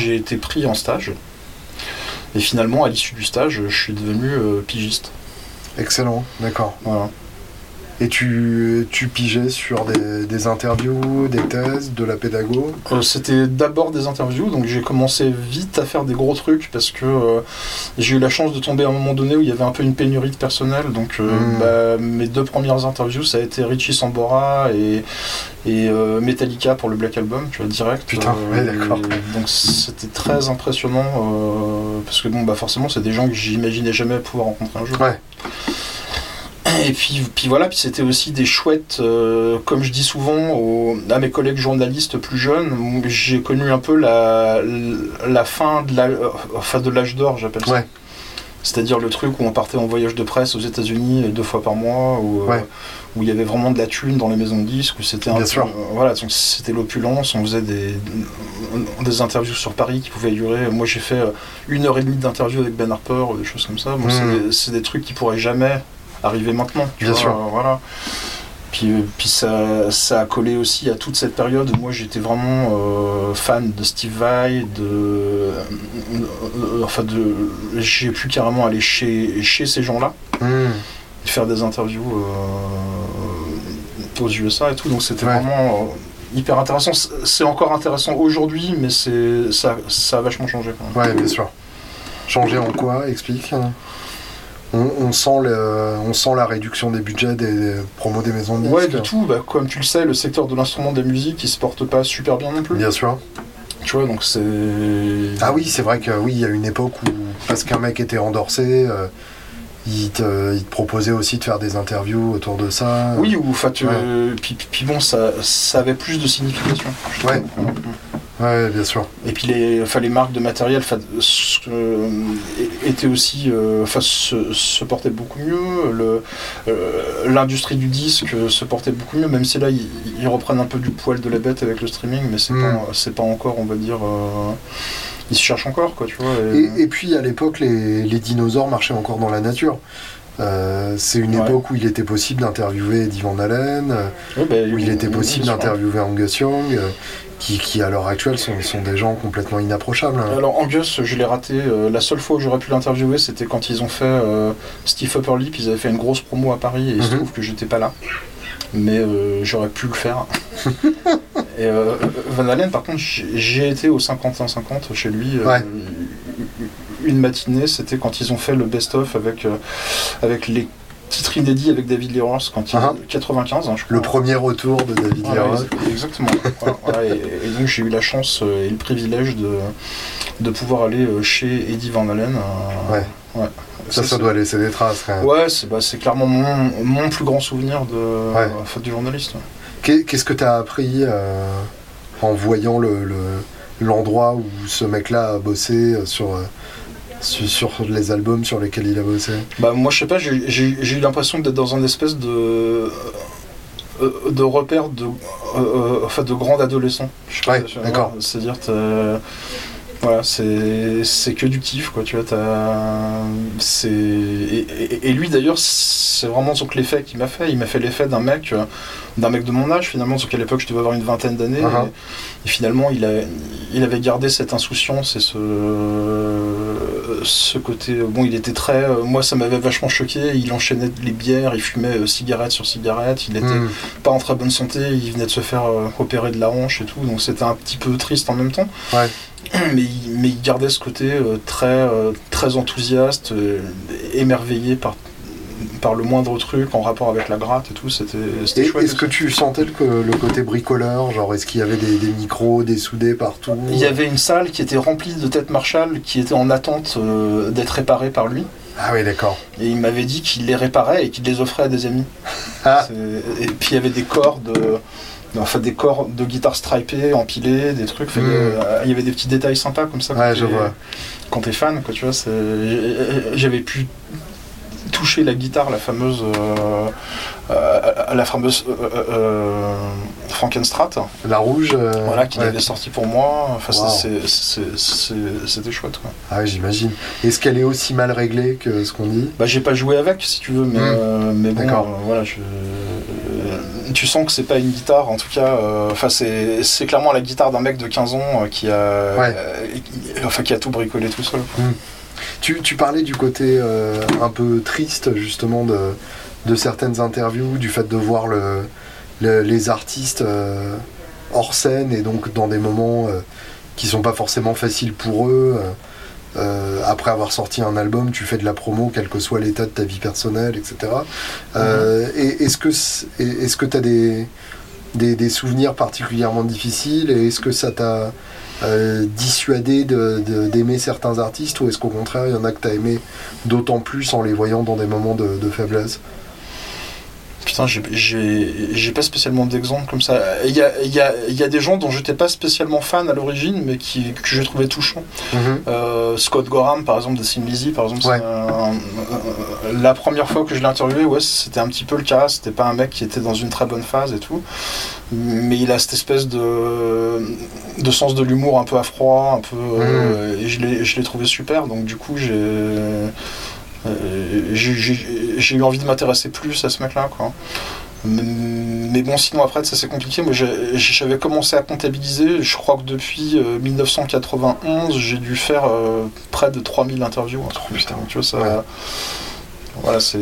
J'ai été pris en stage. Et finalement, à l'issue du stage, je suis devenu euh, pigiste. Excellent, d'accord. Voilà. Et tu, tu pigeais sur des, des interviews, des thèses, de la pédago Euh, C'était d'abord des interviews, donc j'ai commencé vite à faire des gros trucs parce que euh, j'ai eu la chance de tomber à un moment donné où il y avait un peu une pénurie de personnel. Donc euh, Mm. bah, mes deux premières interviews, ça a été Richie Sambora et, et Metallica pour le Black Album, tu vois, direct. Putain, ouais, d'accord. donc c'était très impressionnant parce que bon, bah forcément, c'est des gens que j'imaginais jamais pouvoir rencontrer un jour. Ouais. Et puis, puis voilà, puis c'était aussi des chouettes, euh, comme je dis souvent aux- à mes collègues journalistes plus jeunes, j'ai connu un peu la, la fin de la- euh, enfin, de l'âge d'or, j'appelle ça. Ouais. C'est-à-dire le truc où on partait en voyage de presse aux États-Unis deux fois par mois, où, euh, il y avait vraiment de la thune dans les maisons de disques, où c'était un peu- sûr. euh, voilà, donc c'était l'opulence, on faisait des, des interviews sur Paris qui pouvaient durer. Moi j'ai fait euh, une heure et demie d'interview avec Ben Harper, des choses comme ça. Bon, c'est Mm. des- c'est des trucs qui pourraient jamais arriver maintenant. tu Bien vois, sûr. euh, voilà. Puis, euh, puis ça, ça a collé aussi à toute cette période où moi j'étais vraiment euh, fan de Steve Vai, de, enfin de, j'ai pu carrément aller chez, chez ces gens-là, Hmm. faire des interviews euh, aux USA et tout, donc c'était Ouais. vraiment euh, hyper intéressant. C'est- encore intéressant aujourd'hui, mais c'est ça, ça a vachement changé. Quand même. Ouais, bien sûr. Changer en quoi? Explique. On, on sent le, on sent la réduction des budgets des, des promos des maisons de disques. Ouais, de tout. Bah, comme tu le sais, le secteur de l'instrument de la musique, il se porte pas super bien non plus. Bien sûr. Tu vois, donc c'est. Ah oui, c'est vrai que oui, il y a une époque où parce qu'un mec était endorsé, euh, il, te, il te proposait aussi de faire des interviews autour de ça. Oui, ou enfin, Ouais. euh, puis, puis- puis bon, ça, ça avait plus de signification. je Ouais. trouve. Ouais, bien sûr. Et puis les, enfin, les marques de matériel euh, étaient aussi, euh, enfin, se, se portaient beaucoup mieux. Euh, l'industrie du disque se portait beaucoup mieux, même si là ils, ils reprennent un peu du poil de la bête avec le streaming, mais c'est Mm. pas, c'est pas encore, on va dire, ils se cherchent encore, quoi, tu vois. Et, et puis à l'époque, les, les dinosaures marchaient encore dans la nature. Euh, c'est une Ouais. époque où il était possible d'interviewer Eddie Van Halen, Ouais, bah, où il était possible d'interviewer Angus Young, qui, qui à l'heure actuelle sont, sont des gens complètement inapprochables. Alors Angus, je l'ai raté. euh, la seule fois où j'aurais pu l'interviewer, c'était quand ils ont fait euh, Steve Upper Lip. Ils avaient fait une grosse promo à Paris et il se Mhm. trouve que j'étais pas là. Mais euh, j'aurais pu le faire. [LAUGHS] Et Van Halen, par contre, j'ai été au 51-50 chez lui. Ouais. Une matinée, c'était quand ils ont fait le best-of avec, avec les titres inédits avec David Roth, quand il Ah. 95, hein, je crois. Le premier retour de David Lee Roth. ex- exactement. [LAUGHS] Voilà, voilà, et, et donc j'ai eu la chance euh, et le privilège de, de pouvoir aller euh, chez Eddie Van Halen. euh, Ouais. ouais. Ça, ça doit laisser des traces quand même. Ouais, c'est bah, clairement mon, mon plus grand souvenir de Ouais. faute du journaliste. Qu'est- Qu'est-ce que tu as appris euh, en voyant le- le- l'endroit où ce mec-là a bossé sur, sur, sur les albums sur lesquels il a bossé Bah moi je sais pas, j'ai eu l'impression d'être dans un espèce de euh, de repère de euh, euh, enfin de grande adolescent. Je sais pas, Ouais, d'accord. C'est-à-dire voilà, c'est que du kiff quoi, tu vois, t'as c'est et, et- et lui d'ailleurs c'est vraiment donc l'effet qu'il m'a fait, il m'a fait l'effet d'un mec euh, d'un mec de mon âge finalement, donc à l'époque je devais avoir une vingtaine d'années. Uh-huh. et, et finalement il a il avait gardé cette insouciance et ce ce côté bon il était très euh, moi ça m'avait vachement choqué. Il enchaînait les bières il fumait euh, cigarette sur cigarette. Il était Hmm. pas en très bonne santé. Il venait de se faire euh, opérer de la hanche et tout. Donc c'était un petit peu triste en même temps. Ouais. [CLEARS THROAT] mais il, mais il gardait ce côté euh, très euh, très enthousiaste euh, émerveillé par par le moindre truc en rapport avec la gratte et tout c'était c'était Et chouette est-ce que tu sentais le, le côté bricoleur Genre, est-ce qu'il y avait des, des micros, des soudés partout? Il y avait une salle qui était remplie de têtes Marshall qui étaient en attente euh, d'être réparées par lui Ah oui, d'accord. Et il m'avait dit qu'il les réparait et qu'il les offrait à des amis. Ah. Et puis il y avait des corps de. Enfin, des corps de guitare stripées, empilés, des trucs. Mm. euh, Il y avait des petits détails sympas comme ça. Ouais, quand je t'es- vois. Quand t'es fan, quoi, tu vois. c'est- J'avais pu toucher la guitare, la fameuse. euh, euh, la fameuse Frankenstrat, La rouge voilà, qu'il ouais. avait sorti pour moi. Enfin, Wow. c'était chouette, quoi. Ah j'imagine. Est-ce qu'elle est aussi mal réglée que ce qu'on dit? Bah j'ai pas joué avec si tu veux mais, euh, mais bon D'accord. voilà je... tu sens que c'est pas une guitare en tout cas euh, enfin c'est c'est clairement la guitare d'un mec de 15 ans euh, qui a Ouais. euh, qui- enfin qui a tout bricolé tout seul quoi. Tu, tu parlais du côté un peu triste justement de, de certaines interviews, du fait de voir le, le- les artistes hors scène et donc dans des moments qui sont pas forcément faciles pour eux. Euh, après avoir sorti un album, tu fais de la promo, quel que soit l'état de ta vie personnelle, etc. Euh, et est-ce que c'est- et- est-ce que tu as des, des, des souvenirs particulièrement difficiles et est-ce que ça t'a euh, dissuadé de- de- d'aimer certains artistes ou est-ce qu'au contraire il y en a que tu as aimé d'autant plus en les voyant dans des moments de, de faiblesse? Putain j'ai- pas spécialement d'exemple comme ça il y a, y, a, y a des gens dont j'étais pas spécialement fan à l'origine mais qui, que j'ai trouvé touchants Euh, Scott Gorham, par exemple, de Sin Lizzy, par exemple, c'est Ouais. un- un- la première fois que je l'ai interviewé, ouais, c'était un petit peu le cas. C'était pas un mec qui était dans une très bonne phase et tout, mais il a cette espèce de, de sens de l'humour un peu à froid, un peu, euh, et je l'ai, trouvé super. Donc du coup, j'ai, euh, j'ai, j'ai- eu envie de m'intéresser plus à ce mec-là, quoi. Mais, bon, sinon après, ça c'est compliqué. Moi, j'avais commencé à comptabiliser. Je crois que depuis euh, 1991, j'ai dû faire euh, près de 3000 interviews. comme ça. Tu vois, ça. Ouais. Voilà, c'est.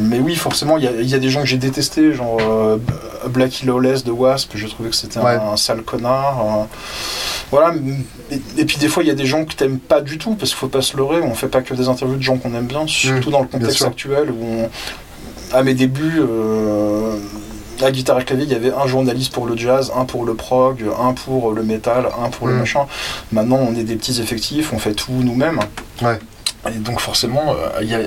Mais oui, forcément, il y, a- il y a des gens que j'ai détestés, genre euh, Blackie Lawless de Wasp. Je trouvais que c'était un- Ouais. un, sale connard. euh, Voilà. Et, et puis des fois, il y a des gens que t'aimes pas du tout, parce qu'il faut pas se leurrer. On fait pas que des interviews de gens qu'on aime bien, surtout dans le contexte actuel où on- à mes débuts, euh, à guitare et clavier, il y avait un journaliste pour le jazz, un pour le prog, un pour le métal, un pour le Mm. machin. Maintenant, on est des petits effectifs, on fait tout nous-mêmes. Ouais. Et donc forcément, euh, il y, a,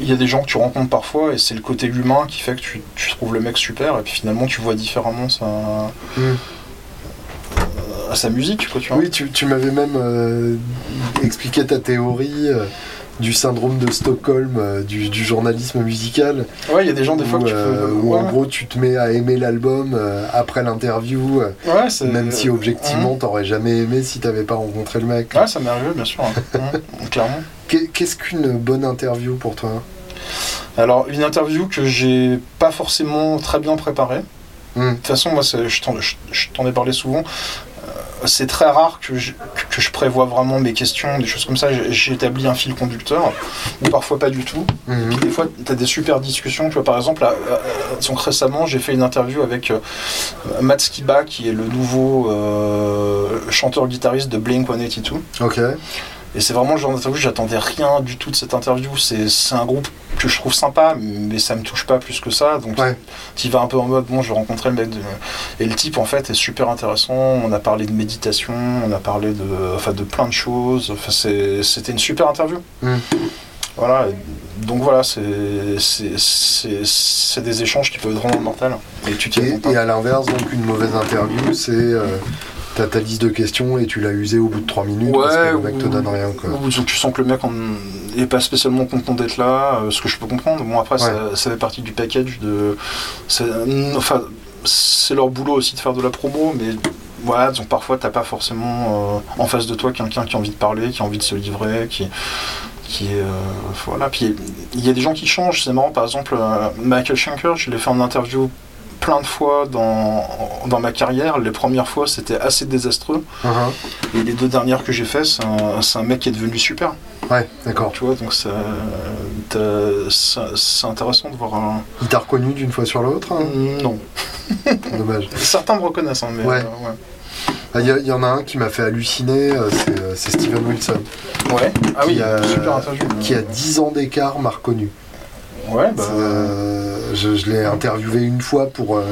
il y a des gens que tu rencontres parfois et c'est le côté humain qui fait que tu, tu trouves le mec super et puis finalement tu vois différemment sa, Mm. sa musique. Quoi, tu vois. Oui, tu, tu m'avais même euh, expliqué ta théorie euh, du syndrome de Stockholm euh, du, du journalisme musical. Ouais, il y a des gens des fois où, que tu euh, où, en gros tu te mets à aimer l'album euh, après l'interview, Ouais, même si objectivement Mhm. t'aurais jamais aimé si t'avais pas rencontré le mec. Ouais, ça m'est arrivé, bien sûr. hein. [LAUGHS] Clairement. Qu'est- Qu'est-ce qu'une bonne interview pour toi? Alors, une interview que j'ai pas forcément très bien préparée. Hmm. De toute façon, moi, je t'en ai parlé souvent. C'est très rare que je, que que je prévois vraiment mes questions, des choses comme ça, établi un fil conducteur, ou parfois pas du tout. Mhm. Des fois, tu as des super discussions. Tu vois, par exemple, euh, donc récemment, j'ai fait une interview avec euh, Matt Skiba, qui est le nouveau euh, chanteur-guitariste de Blink 182. Ok. Et c'est vraiment le genre d'interview, j'attendais rien du tout de cette interview. C'est un groupe que je trouve sympa, mais ça me touche pas plus que ça. Donc Ouais. tu vas un peu en mode, bon, je vais rencontrer le mec. De... Et le type, en fait, est super intéressant. On a parlé de méditation, on a parlé de, enfin, de plein de choses. Enfin, C'était une super interview. Mm. Voilà. Donc voilà, c'est des échanges qui peuvent être vraiment mortels. Et tu Et, à l'inverse, donc une mauvaise interview, c'est euh, t'as ta liste de questions et tu l'as usée au bout de 3 minutes parce que Ouais, le mec te donne rien. Quoi. Ou tu sens que le mec en- est pas spécialement content d'être là, euh, ce que je peux comprendre. Bon, après, ça, ça fait partie du package de. c'est- Enfin, c'est leur boulot aussi de faire de la promo, mais voilà, donc parfois, t'as pas forcément euh, en face de toi quelqu'un qui a envie de parler, qui a envie de se livrer, qui. Qui est, euh, voilà. Puis il y a des gens qui changent, c'est marrant. Par exemple, euh, Michael Schenker, je l'ai fait en interview plein de fois dans, dans ma carrière. Les premières fois, c'était assez désastreux. Mhm. Et les deux dernières que j'ai fait, c'est un, mec qui est devenu super. Ouais, d'accord. Tu vois, donc c'est intéressant de voir un. Il t'a reconnu d'une fois sur l'autre hein Non. [LAUGHS] Dommage. Certains me reconnaissent, hein, mais. Ouais. euh, Ah, Il y, a- il y en a un qui m'a fait halluciner, euh, c'est euh, c'est Steven Wilson, ouais. Ah oui, Qui a- super qui a 10 ans d'écart m'a reconnu. Ouais, bah. Je je l'ai interviewé une fois pour euh,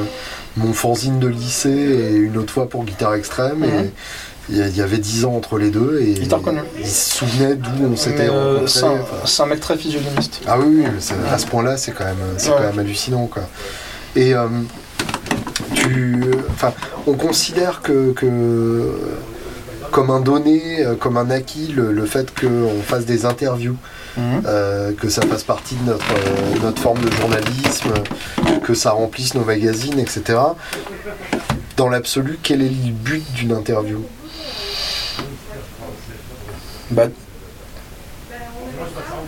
mon fanzine de lycée et une autre fois pour Guitare Extrême. Et il y avait 10 ans entre les deux et Il il se souvenait d'où on s'était euh, rencontrés. c'est un, enfin. c'est un mec très physionomiste. Ah oui, oui, mais c'est- à ce point-là, c'est quand même, c'est Ouais. quand même hallucinant, quoi. Et euh, tu, enfin, on considère que, que comme un donné, comme un acquis, le, le fait qu'on fasse des interviews, Mhm. euh, que ça fasse partie de notre, euh, notre forme de journalisme, que ça remplisse nos magazines, etc. Dans l'absolu, quel est le but d'une interview? Bah,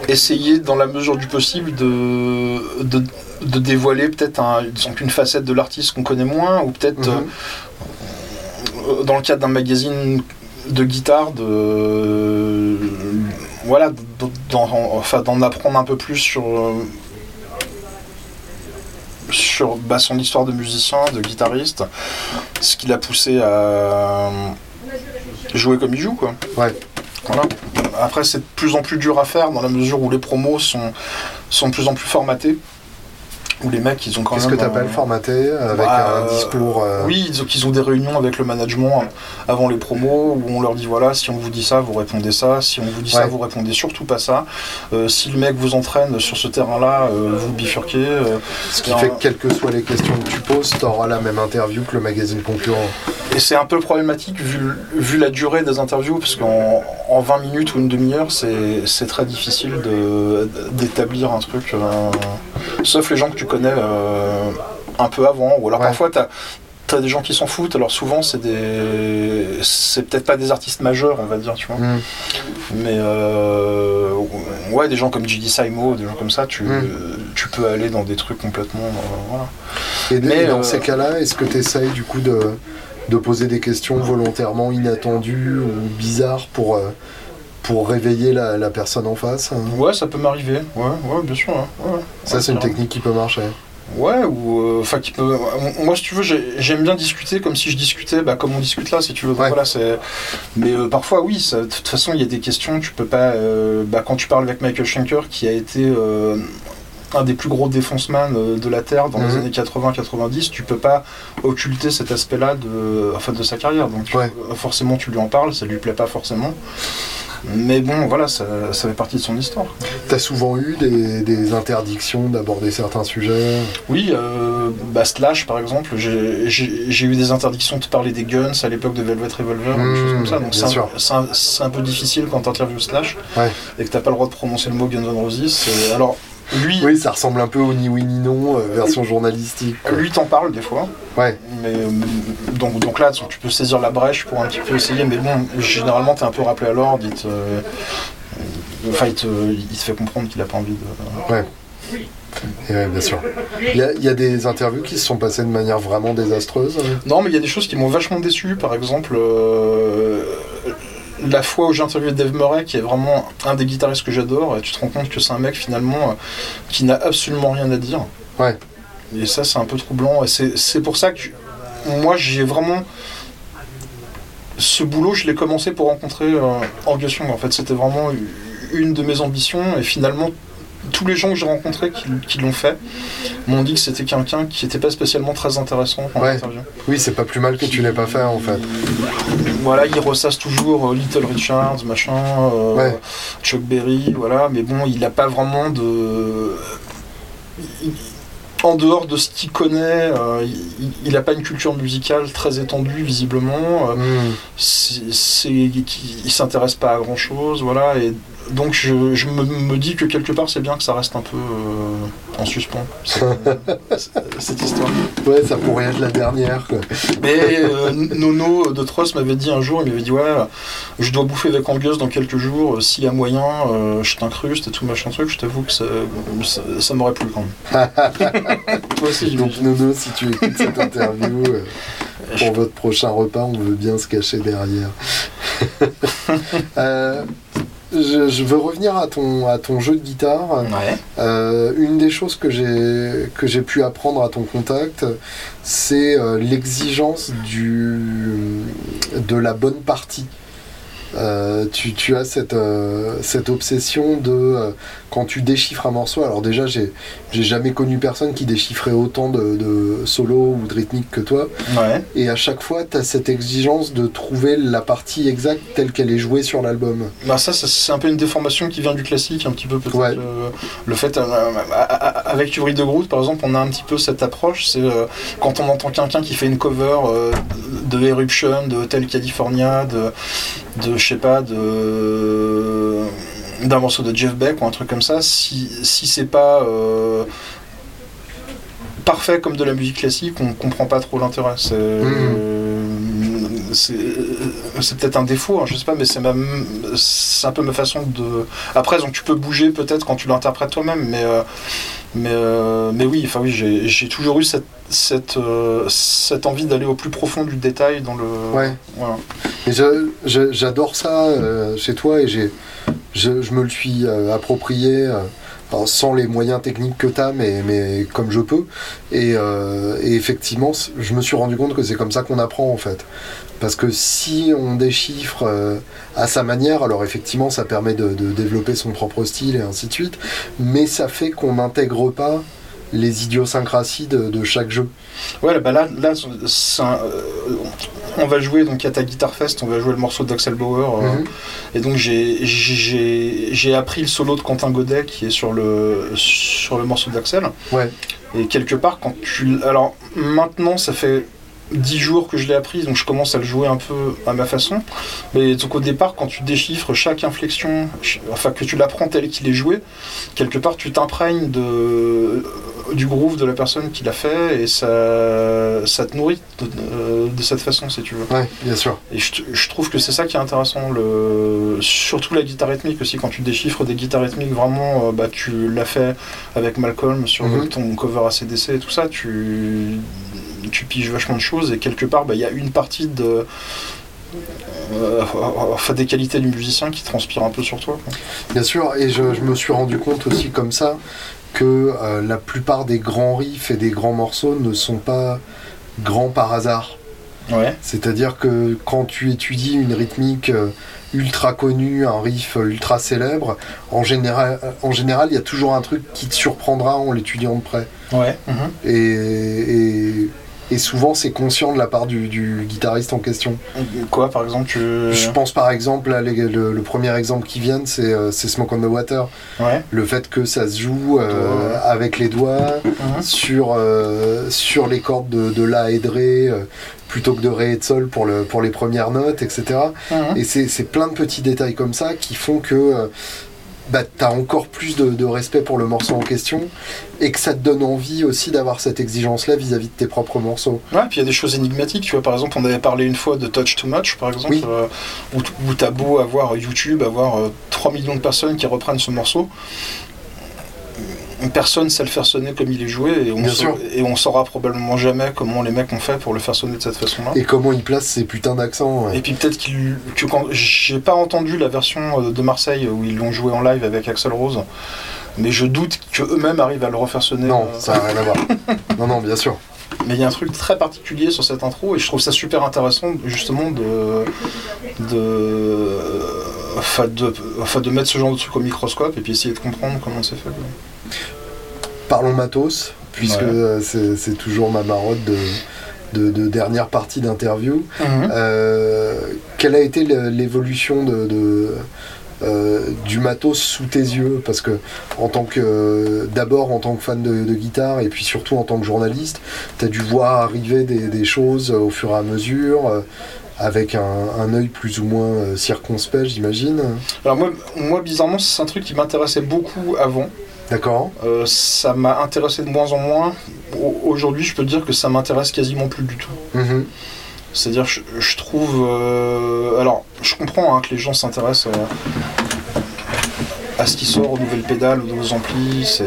essayer dans la mesure du possible de, de, de dévoiler peut-être un, disons qu'une facette de l'artiste qu'on connaît moins, ou peut-être Mhm. euh, dans le cadre d'un magazine de guitare, de voilà, d'en, enfin, d'en apprendre un peu plus sur euh, sur bah, son histoire de musicien, de guitariste, ce qui l'a poussé à jouer comme il joue, quoi. Ouais. Voilà. Après, c'est de plus en plus dur à faire dans la mesure où les promos sont, sont de plus en plus formatés. Où les mecs, ils ont quand Qu'est-ce que même. tu appelles euh, formaté avec bah, un discours euh, Oui, ils ont, qu'ils ont des réunions avec le management avant les promos où on leur dit voilà, si on vous dit ça, vous répondez ça. Si on vous dit ça, vous répondez surtout pas ça. Euh, si le mec vous entraîne sur ce terrain-là, euh, vous bifurquez. Ce qui et fait que quelles que soient les questions que tu poses, tu auras la même interview que le magazine concurrent. Et c'est un peu problématique vu, vu la durée des interviews, parce qu'en en 20 minutes ou une demi-heure, c'est c'est très difficile de- d'établir un truc. sauf les gens que tu connais euh, un peu avant. Ou alors Ouais. parfois, tu as, des gens qui s'en foutent. Alors souvent, c'est des. C'est peut-être pas des artistes majeurs, on va dire, tu vois. Mm. Mais euh, ouais, des gens comme J.D. Saimo, des gens comme ça, tu, Mm. tu peux aller dans des trucs complètement. euh, voilà. Et, Mais, et dans euh, ces cas-là, est-ce que tu essayes du coup de, de poser des questions volontairement inattendues ou bizarres pour, pour réveiller la, la personne en face hein Ouais, ça peut m'arriver. Ouais, ouais, bien sûr. hein. Ouais, Ça, c'est une technique qui peut marcher. Ouais, ou euh, enfin qui peut. Moi, si tu veux, j'ai- j'aime bien discuter comme si je discutais, bah, comme on discute là, si tu veux. Donc, Ouais. Voilà, c'est. Mais euh, parfois, oui. De toute façon, il y a des questions. Tu peux pas. euh, bah, quand tu parles avec Michael Schenker, qui a été un des plus gros défonceman de la terre dans les Mhm. années 80-90, tu peux pas occulter cet aspect-là de, enfin, de sa carrière. Donc, Ouais. forcément, tu lui en parles. Ça lui plaît pas forcément. Mais bon, voilà, ça, ça fait partie de son histoire. T'as souvent eu des, des interdictions d'aborder certains sujets Oui, euh, bah, Slash par exemple, j'ai eu des interdictions de parler des guns à l'époque de Velvet Revolver, Mmh, des choses comme ça. Donc c'est un- peu difficile quand tu interviews Slash Ouais. et que t'as pas le droit de prononcer le mot Guns N' Roses. C'est- Alors lui, Oui, ça ressemble un peu au ni oui ni non, euh, version journalistique. quoi. lui t'en parle des fois. Ouais. Mais euh, donc, donc là, tu peux saisir la brèche pour un petit peu essayer, mais bon, généralement t'es un peu rappelé à l'ordre. Il te, euh, enfin, il te, il te fait comprendre qu'il a pas envie de. Et ouais, bien sûr. Il y, a, il y a des interviews qui se sont passées de manière vraiment désastreuse. hein? Non, mais il y a des choses qui m'ont vachement déçu. Par exemple, euh, la fois où j'ai interviewé Dave Murray, qui est vraiment un des guitaristes que j'adore, et tu te rends compte que c'est un mec finalement euh, qui n'a absolument rien à dire. Ouais. Et ça, c'est un peu troublant. Et c'est c'est pour ça que moi, j'ai vraiment. Ce boulot, je l'ai commencé pour rencontrer euh, Angus Young. En fait, c'était vraiment une de mes ambitions. Et finalement, tous les gens que j'ai rencontrés qui, qui l'ont fait m'ont dit que c'était quelqu'un qui n'était pas spécialement très intéressant en Ouais. interview. Oui, c'est pas plus mal que tu l'aies pas fait en fait. Voilà, il ressasse toujours euh, Little Richards, machin, euh, Ouais. Chuck Berry, voilà, mais bon, il n'a pas vraiment de. il- En dehors de ce qu'il connaît, euh, il- n'a pas une culture musicale très étendue, visiblement. Hmm. c'est, c'est- il s'intéresse pas à grand chose, voilà, et donc je, je me, me dis que quelque part c'est bien que ça reste un peu euh, en suspens, cette, [LAUGHS] cette histoire. Ouais, ça pourrait être la dernière. Quoi. Mais euh, Nono de Tross m'avait dit un jour, il m'avait dit ouais, je dois bouffer avec Angus dans quelques jours, euh, s'il y a moyen, euh, je t'incruste et tout machin truc, je t'avoue que ça, ça, ça m'aurait plu quand même. [LAUGHS] Toi aussi, Donc. Nono, si tu écoutes cette interview, euh, pour votre prochain repas, on veut bien se cacher derrière. [LAUGHS] Euh, je, je veux revenir à ton, à ton jeu de guitare. Ouais. Euh, une des choses que j'ai que j'ai pu apprendre à ton contact, c'est euh, l'exigence du de la bonne partie. Euh, tu, tu as cette, euh, cette obsession de euh, quand tu déchiffres un morceau. Alors déjà, j'ai jamais connu personne qui déchiffrait autant de, de solos ou de rythmiques que toi. Ouais. Et à chaque fois, tu as cette exigence de trouver la partie exacte telle qu'elle est jouée sur l'album. Bah ça, ça, c'est un peu une déformation qui vient du classique, un petit peu peut-être. Ouais. le fait, avec Uri de Groot, par exemple, on a un petit peu cette approche. C'est quand on entend quelqu'un qui fait une cover de Eruption, de Hotel California, de, de je sais pas, de d'un morceau de Jeff Beck ou un truc comme ça, si, si c'est pas euh, parfait comme de la musique classique, on comprend pas trop l'intérêt. C'est euh, c'est peut-être un défaut, hein, je sais pas, mais c'est ma- c'est un peu ma façon de. Après, donc tu peux bouger peut-être quand tu l'interprètes toi-même, mais euh, mais euh, mais oui, enfin oui, j'ai toujours eu cette cette euh, cette envie d'aller au plus profond du détail dans le. Ouais. Voilà. Et j'adore ça chez toi et j'ai, je, je me le suis approprié enfin, sans les moyens techniques que tu as, mais, mais comme je peux. Et, euh, et effectivement, je me suis rendu compte que c'est comme ça qu'on apprend en fait. Parce que si on déchiffre euh, à sa manière, alors effectivement, ça permet de, de développer son propre style et ainsi de suite, mais ça fait qu'on n'intègre pas les idiosyncrasies de, de chaque jeu. Ouais, bah là, là un- euh, on va jouer donc à ta Guitar Fest, on va jouer le morceau d'Axel Bauer. euh, Mhm. Et donc j'ai appris le solo de Quentin Godet qui est sur le, sur le morceau d'Axel. Ouais. Et quelque part, quand tu. Alors maintenant, ça fait 10 jours que je l'ai appris, donc je commence à le jouer un peu à ma façon. Mais donc au départ, quand tu déchiffres chaque inflexion, enfin que tu l'apprends tel qu'il est joué, quelque part tu t'imprègnes de du groove de la personne qui l'a fait et ça, ça te nourrit de, de- de cette façon si tu veux. Ouais, bien sûr. Et je, je trouve que c'est ça qui est intéressant, le... surtout la guitare rythmique aussi, quand tu déchiffres des guitares rythmiques, vraiment, euh, bah, tu l'as fait avec Malcolm sur Mhm. ton cover ACDC et tout ça, tu, tu piges vachement de choses et quelque part, bah, il y a une partie de... euh, enfin, des qualités du musicien qui transpire un peu sur toi. quoi. Bien sûr, et je, je me suis rendu compte aussi comme ça que euh, la plupart des grands riffs et des grands morceaux ne sont pas grands par hasard. Ouais, C'est-à-dire que quand tu étudies une rythmique euh, ultra connue, un riff ultra célèbre, en général, en général, il y a toujours un truc qui te surprendra en l'étudiant de près. ouais. Et, et, et souvent, c'est conscient de la part du, du guitariste en question. Quoi, par exemple, tu... Je pense par exemple, là, les- le, le premier exemple qui vient, c'est euh, Smoke on the Water. Ouais. le fait que ça se joue euh, avec les doigts Mhm. sur, euh, sur les cordes de, de La et de Ré euh, plutôt que de Ré et de Sol pour, le, pour les premières notes, etc. Mhm. Et c'est c'est plein de petits détails comme ça qui font que bah, tu as encore plus de, de respect pour le morceau en question et que ça te donne envie aussi d'avoir cette exigence-là vis-à-vis de tes propres morceaux. Ouais, puis il y a des choses énigmatiques, tu vois, par exemple, on avait parlé une fois de Touch Too Much, par exemple, Oui. euh, où, t'as beau avoir YouTube, avoir euh, 3 millions de personnes qui reprennent ce morceau. Personne sait le faire sonner comme il est joué et on, Bien sa- sûr. et on saura probablement jamais comment les mecs ont fait pour le faire sonner de cette façon-là. Et comment il place ses putains d'accents ouais. Et puis peut-être qu'il- que quand j'ai pas entendu la version euh, de Marseille où ils l'ont joué en live avec Axel Rose, mais je doute que eux-mêmes arrivent à le refaire sonner. Non, euh, ça n'a rien à voir. [LAUGHS] non, non, bien sûr. Mais il y a un truc très particulier sur cette intro et je trouve ça super intéressant justement de de enfin de, enfin, de mettre ce genre de truc au microscope et puis essayer de comprendre comment c'est fait. Parlons matos, puisque Ouais. euh, c'est toujours ma marotte de, de, de dernière partie d'interview. Euh, quelle a été l'évolution de, de, euh, du matos sous tes yeux? Parce que en tant que d'abord en tant que fan de, de guitare et puis surtout en tant que journaliste, tu as dû voir arriver des, des choses au fur et à mesure. avec un, un œil plus ou moins circonspect, j'imagine. Alors moi, moi bizarrement c'est un truc qui m'intéressait beaucoup avant. D'accord Euh, ça m'a intéressé de moins en moins. Au- Aujourd'hui je peux dire que ça m'intéresse quasiment plus du tout. Mhm. C'est-à-dire, je, je trouve. euh, alors, je comprends hein, que les gens s'intéressent à, ce qui sort aux nouvelles pédales, aux nouveaux amplis,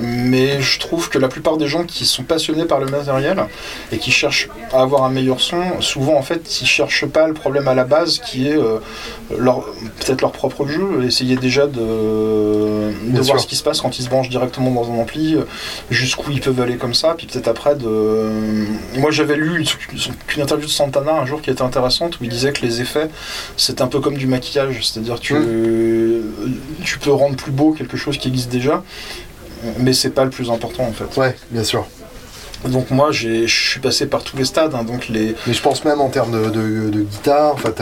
mais je trouve que la plupart des gens qui sont passionnés par le matériel et qui cherchent à avoir un meilleur son, souvent en fait, ils cherchent pas le problème à la base qui est euh, leur, peut-être leur propre jeu, essayer déjà de, voir sûr. ce qui se passe quand ils se branchent directement dans un ampli, euh, jusqu'où ils peuvent aller comme ça, puis peut-être après de... Moi j'avais lu une, une interview de Santana un jour qui était intéressante où il disait que les effets c'est un peu comme du maquillage, c'est-à-dire que tu, tu peux rendre plus beau quelque chose qui existe déjà, mais c'est pas le plus important en fait. Ouais, bien sûr. Donc moi j'ai- je suis passé par tous les stades, hein, donc les... Mais je pense même en termes de, de- de guitare, enfin,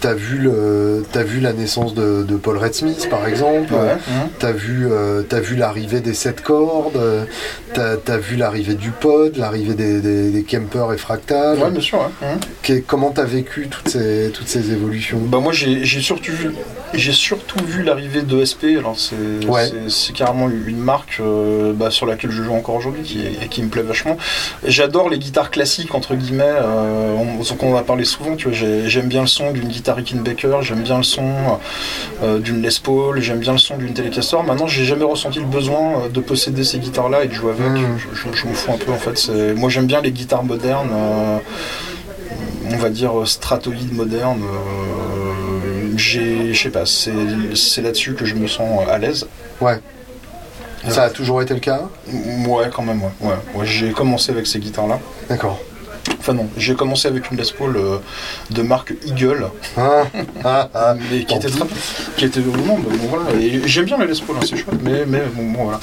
t'as as vu, le, t'as vu la naissance de, de Paul Red Smith, par exemple. Ouais, hein. T'as vu, euh, t'as vu l'arrivée des sept cordes, euh, t'as as vu l'arrivée du pod, l'arrivée des, des, des Kemper et Fractal. Ouais, bien sûr. ouais, hein. Comment t'as vécu toutes ces, toutes ces évolutions? Bah moi j'ai surtout vu j'ai surtout vu l'arrivée de SP alors c'est Ouais. carrément une marque euh, bah, sur laquelle je joue encore aujourd'hui qui, et qui me plaît vachement j'adore les guitares classiques entre guillemets euh, on, en a parlé souvent tu vois j'ai- j'aime bien le son d'une guitare Rickenbacker j'aime bien le son euh, d'une Les Paul j'aime bien le son d'une Telecaster maintenant j'ai jamais ressenti le besoin euh, de posséder ces guitares là et de jouer avec Mhm. je, je- je m'en fous un peu en fait moi j'aime bien les guitares modernes euh, on va dire euh, stratoïde moderne. euh, je sais pas, c'est, c'est là-dessus que je me sens à l'aise. Ouais. Ça a toujours été le cas? Ouais, quand même, ouais. ouais, ouais. J'ai commencé avec ces guitares-là. D'accord. Enfin non, j'ai commencé avec une Les Paul euh, de marque Eagle, Ah, ah, ah. [LAUGHS] mais qui était qui était bon, voilà. J'aime bien les Les Paul, hein, c'est chouette, mais, mais bon, bon, voilà.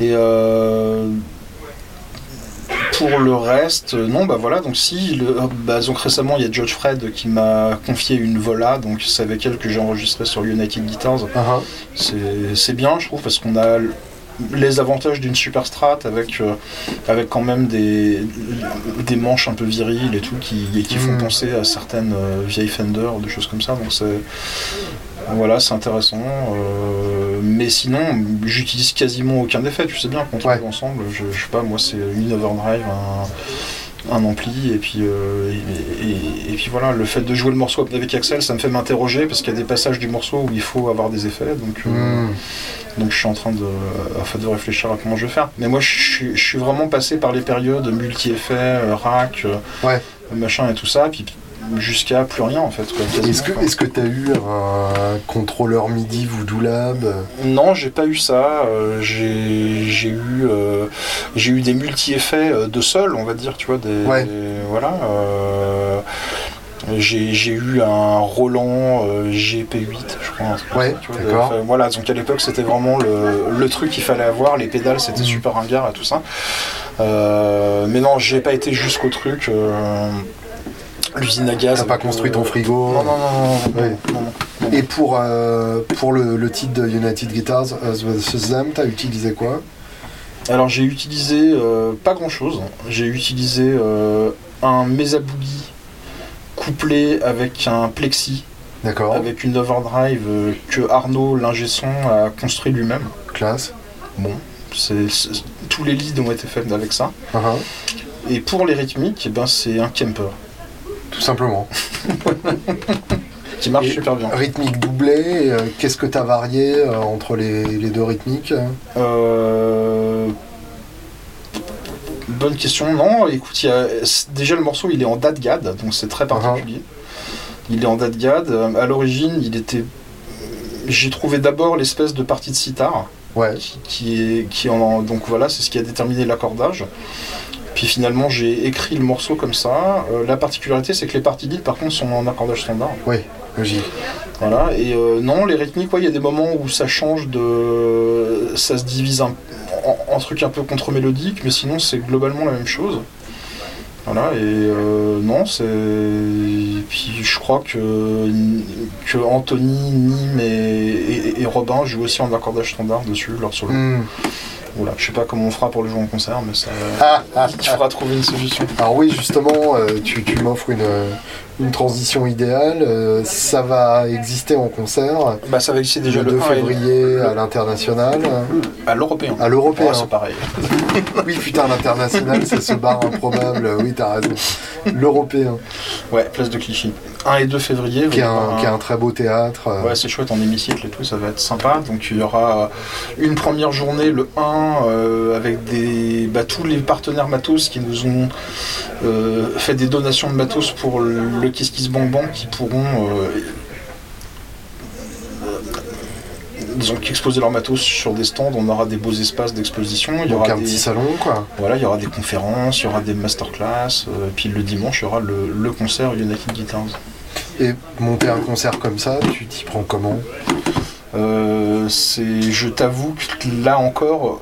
Et euh, pour le reste, euh, non, bah voilà, donc si, le, bah, donc récemment il y a George Fred qui m'a confié une Vola, donc c'est avec elle que j'ai enregistré sur United Guitars. C'est bien, je trouve, parce qu'on a les avantages d'une super strat avec, euh, avec quand même des, des manches un peu viriles et tout qui, et qui font Mm. penser à certaines euh, vieilles Fender, des choses comme ça. Donc c'est voilà, c'est intéressant. euh, mais sinon, j'utilise quasiment aucun effet. Tu sais bien quand on Ouais. ensemble, je, je sais pas, moi c'est une overdrive, un, un ampli et puis euh, et, et- et puis voilà le fait de jouer le morceau avec Axel ça me fait m'interroger parce qu'il y a des passages du morceau où il faut avoir des effets donc euh, Hmm. donc je suis en train de, enfin, de réfléchir à comment je vais faire mais moi je suis, je suis vraiment passé par les périodes multi-effets euh, rack euh, Ouais. machin et tout ça puis jusqu'à plus rien en fait Est-ce que est-ce que t'as eu un contrôleur MIDI Voodoo Lab Non, j'ai pas eu ça. euh, j'ai eu, euh, j'ai eu des multi-effets euh, de sol, on va dire, tu vois. Des, Ouais. des- voilà. euh, j'ai eu un Roland euh, GP8, je crois. Ouais, d'accord. voilà, donc à l'époque, c'était vraiment le, le truc qu'il fallait avoir. Les pédales, c'était Mhm. super ringard et tout ça. Mais non, j'ai pas été jusqu'au truc. Euh, L'usine à gaz. T'as pas construit euh, ton frigo Non, non, non, non, non, Ouais. non, non, non. Et pour, euh, pour le, le titre de United Guitars, vs Them, t'as utilisé quoi? Alors j'ai utilisé euh, pas grand chose. J'ai utilisé euh, un Mesa Boogie couplé avec un plexi, D'accord, avec une overdrive euh, que Arnaud, l'ingé son, a construit lui-même. classe. Bon, c'est, tous les leads ont été faits avec ça. Ah. Et pour les rythmiques, eh ben, c'est un Kemper. Tout simplement. [LAUGHS] qui marche Et super bien. Rythmique doublée, euh, qu'est-ce que tu as varié euh, entre les, les deux rythmiques Euh, Bonne question. Non, écoute, y a... déjà le morceau il est en dad-gad, donc c'est très particulier. Il est en dad-gad. Euh, À l'origine, il était. J'ai trouvé d'abord l'espèce de partie de sitar, Ouais. qui, qui est, qui en, donc voilà, c'est ce qui a déterminé l'accordage. Puis finalement, j'ai écrit le morceau comme ça. Euh, la particularité, c'est que les parties lead, par contre, sont en accordage standard. Oui, logique. Voilà, et euh, non, les rythmiques, ouais, il y a des moments où ça change de. Ça se divise un- en, en trucs un peu contre-mélodiques, mais sinon c'est globalement la même chose. Voilà, et euh, non, c'est. Puis je crois que, que Anthony, Nîmes et, et- et Robin jouent aussi en accordage standard dessus, leur solo. Hmm. Voilà, je sais pas comment on fera pour le jouer en concert, mais ça. Ah, ah, Il faudra trouver une solution. Alors oui, justement, euh, tu, tu m'offres une, une transition idéale. Euh, ça va exister en concert Bah, ça va exister déjà le le 2 1 et le- février à l'international. à l'européen. À l'européen. Ouais, c'est pareil. [LAUGHS] Oui, putain, l'international, c'est ce bar improbable. Oui, t'as raison. L'européen, Ouais, place de Clichy. 1 et 2 février. qui est un, avoir qui est un très beau théâtre. Ouais, c'est chouette en hémicycle et tout, ça va être sympa. Donc il y aura une première journée, le 1, euh, avec des, bah, tous les partenaires matos qui nous ont euh, fait des donations de matos pour le Kiss Kiss Bang Bang qui pourront euh, disons, exposer leur matos sur des stands. On aura des beaux espaces d'exposition. Il y aura un des, petit salon, quoi. voilà, il y aura des conférences, il y aura des masterclass. euh, puis le dimanche, il y aura le, le concert United Guitars. Et monter un concert comme ça, tu t'y prends comment? Euh, c'est, je t'avoue que là encore,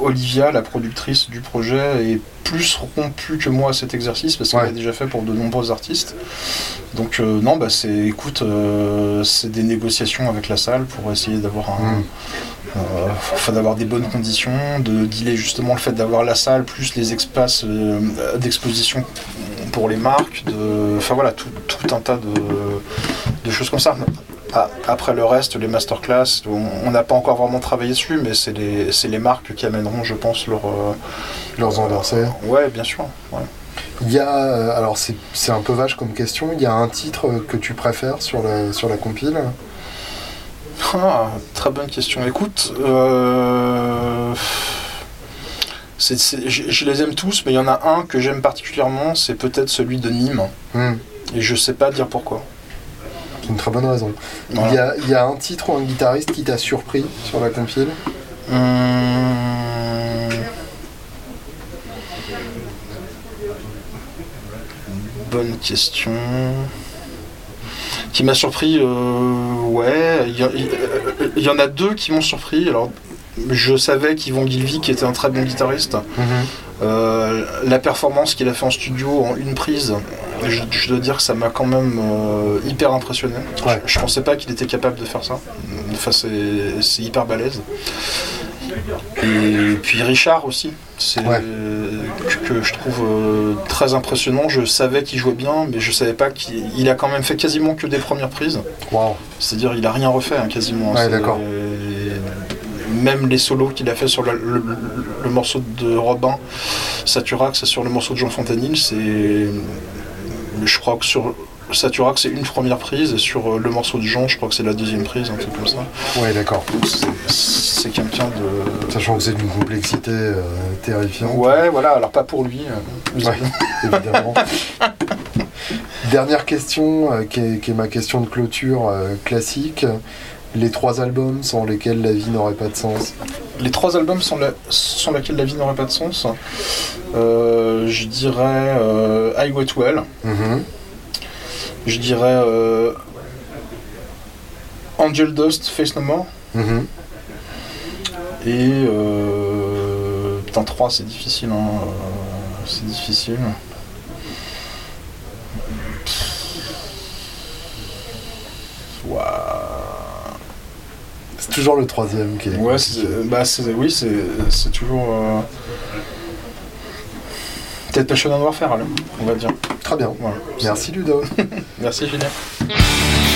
Olivia, la productrice du projet, est plus rompue que moi à cet exercice parce qu'elle Ouais. l'a déjà fait pour de nombreux artistes. Donc euh, non, bah c'est, écoute, euh, c'est des négociations avec la salle pour essayer d'avoir un, Mm. euh, enfin, d'avoir des bonnes conditions, de dealer justement le fait d'avoir la salle plus les espaces d'exposition pour les marques, de, enfin voilà, tout, tout un tas de, de choses comme ça. Ah, Après le reste, les masterclass, on n'a pas encore vraiment travaillé dessus, mais c'est les, marques qui amèneront, je pense, leur. euh, Leurs anniversaires Ouais, bien sûr. ouais. Il y a, euh, alors c'est un peu vache comme question, il y a un titre euh, que tu préfères sur la, sur la compile? Ah, très bonne question. Écoute, euh, je les aime tous, mais il y en a un que j'aime particulièrement, c'est peut-être celui de Nîmes, Hmm, et je sais pas dire pourquoi. C'est une très bonne raison. Voilà. Il, y a, il y a un titre ou un guitariste qui t'a surpris sur la compile Hum, Bonne question. Qui m'a surpris, euh, ouais. Il y, en a deux qui m'ont surpris. Alors, je savais qu'Yvon Guilvy, était un très bon guitariste, euh, la performance qu'il a fait en studio en une prise, je, je dois dire que ça m'a quand même euh, hyper impressionné. Ouais. Je, je pensais pas qu'il était capable de faire ça. Enfin, c'est hyper balèze. Et puis Richard aussi, c'est Ouais. que, que je trouve euh, très impressionnant. Je savais qu'il jouait bien, mais je savais pas qu'il il a quand même fait quasiment que des premières prises. Waouh C'est-à-dire, il a rien refait hein, quasiment. Ouais, C'est- d'accord. Même les solos qu'il a fait sur la- le, le morceau de Robin, Saturax, sur le morceau de Jean Fontanil, c'est. Je crois que sur Saturax, c'est une première prise, et sur euh, le morceau de Jean, je crois que c'est la deuxième prise, un truc comme ça. Ouais, d'accord. C'est- quelqu'un de. Sachant que c'est d'une complexité euh, terrifiante. Ouais, voilà, alors pas pour lui. euh, Ouais, [LAUGHS] évidemment. Dernière question, qui, est, qui est ma question de clôture classique. Les trois albums sans lesquels la vie n'aurait pas de sens. Les trois albums sans, la- sans lesquels la vie n'aurait pas de sens. Euh, je dirais euh, Highway to Hell. Mhm. Je dirais euh, Angel Dust, Face No More. Mhm. Et. Euh, putain, 3, c'est difficile. Hein. C'est difficile. Toujours le troisième qui est. Ouais, c'est, bah, c'est, oui, c'est, c'est toujours. euh, Peut-être Passion and Warfare, alors, on va dire. Très bien. Voilà. Merci Ludo. Merci, Julien. [LAUGHS]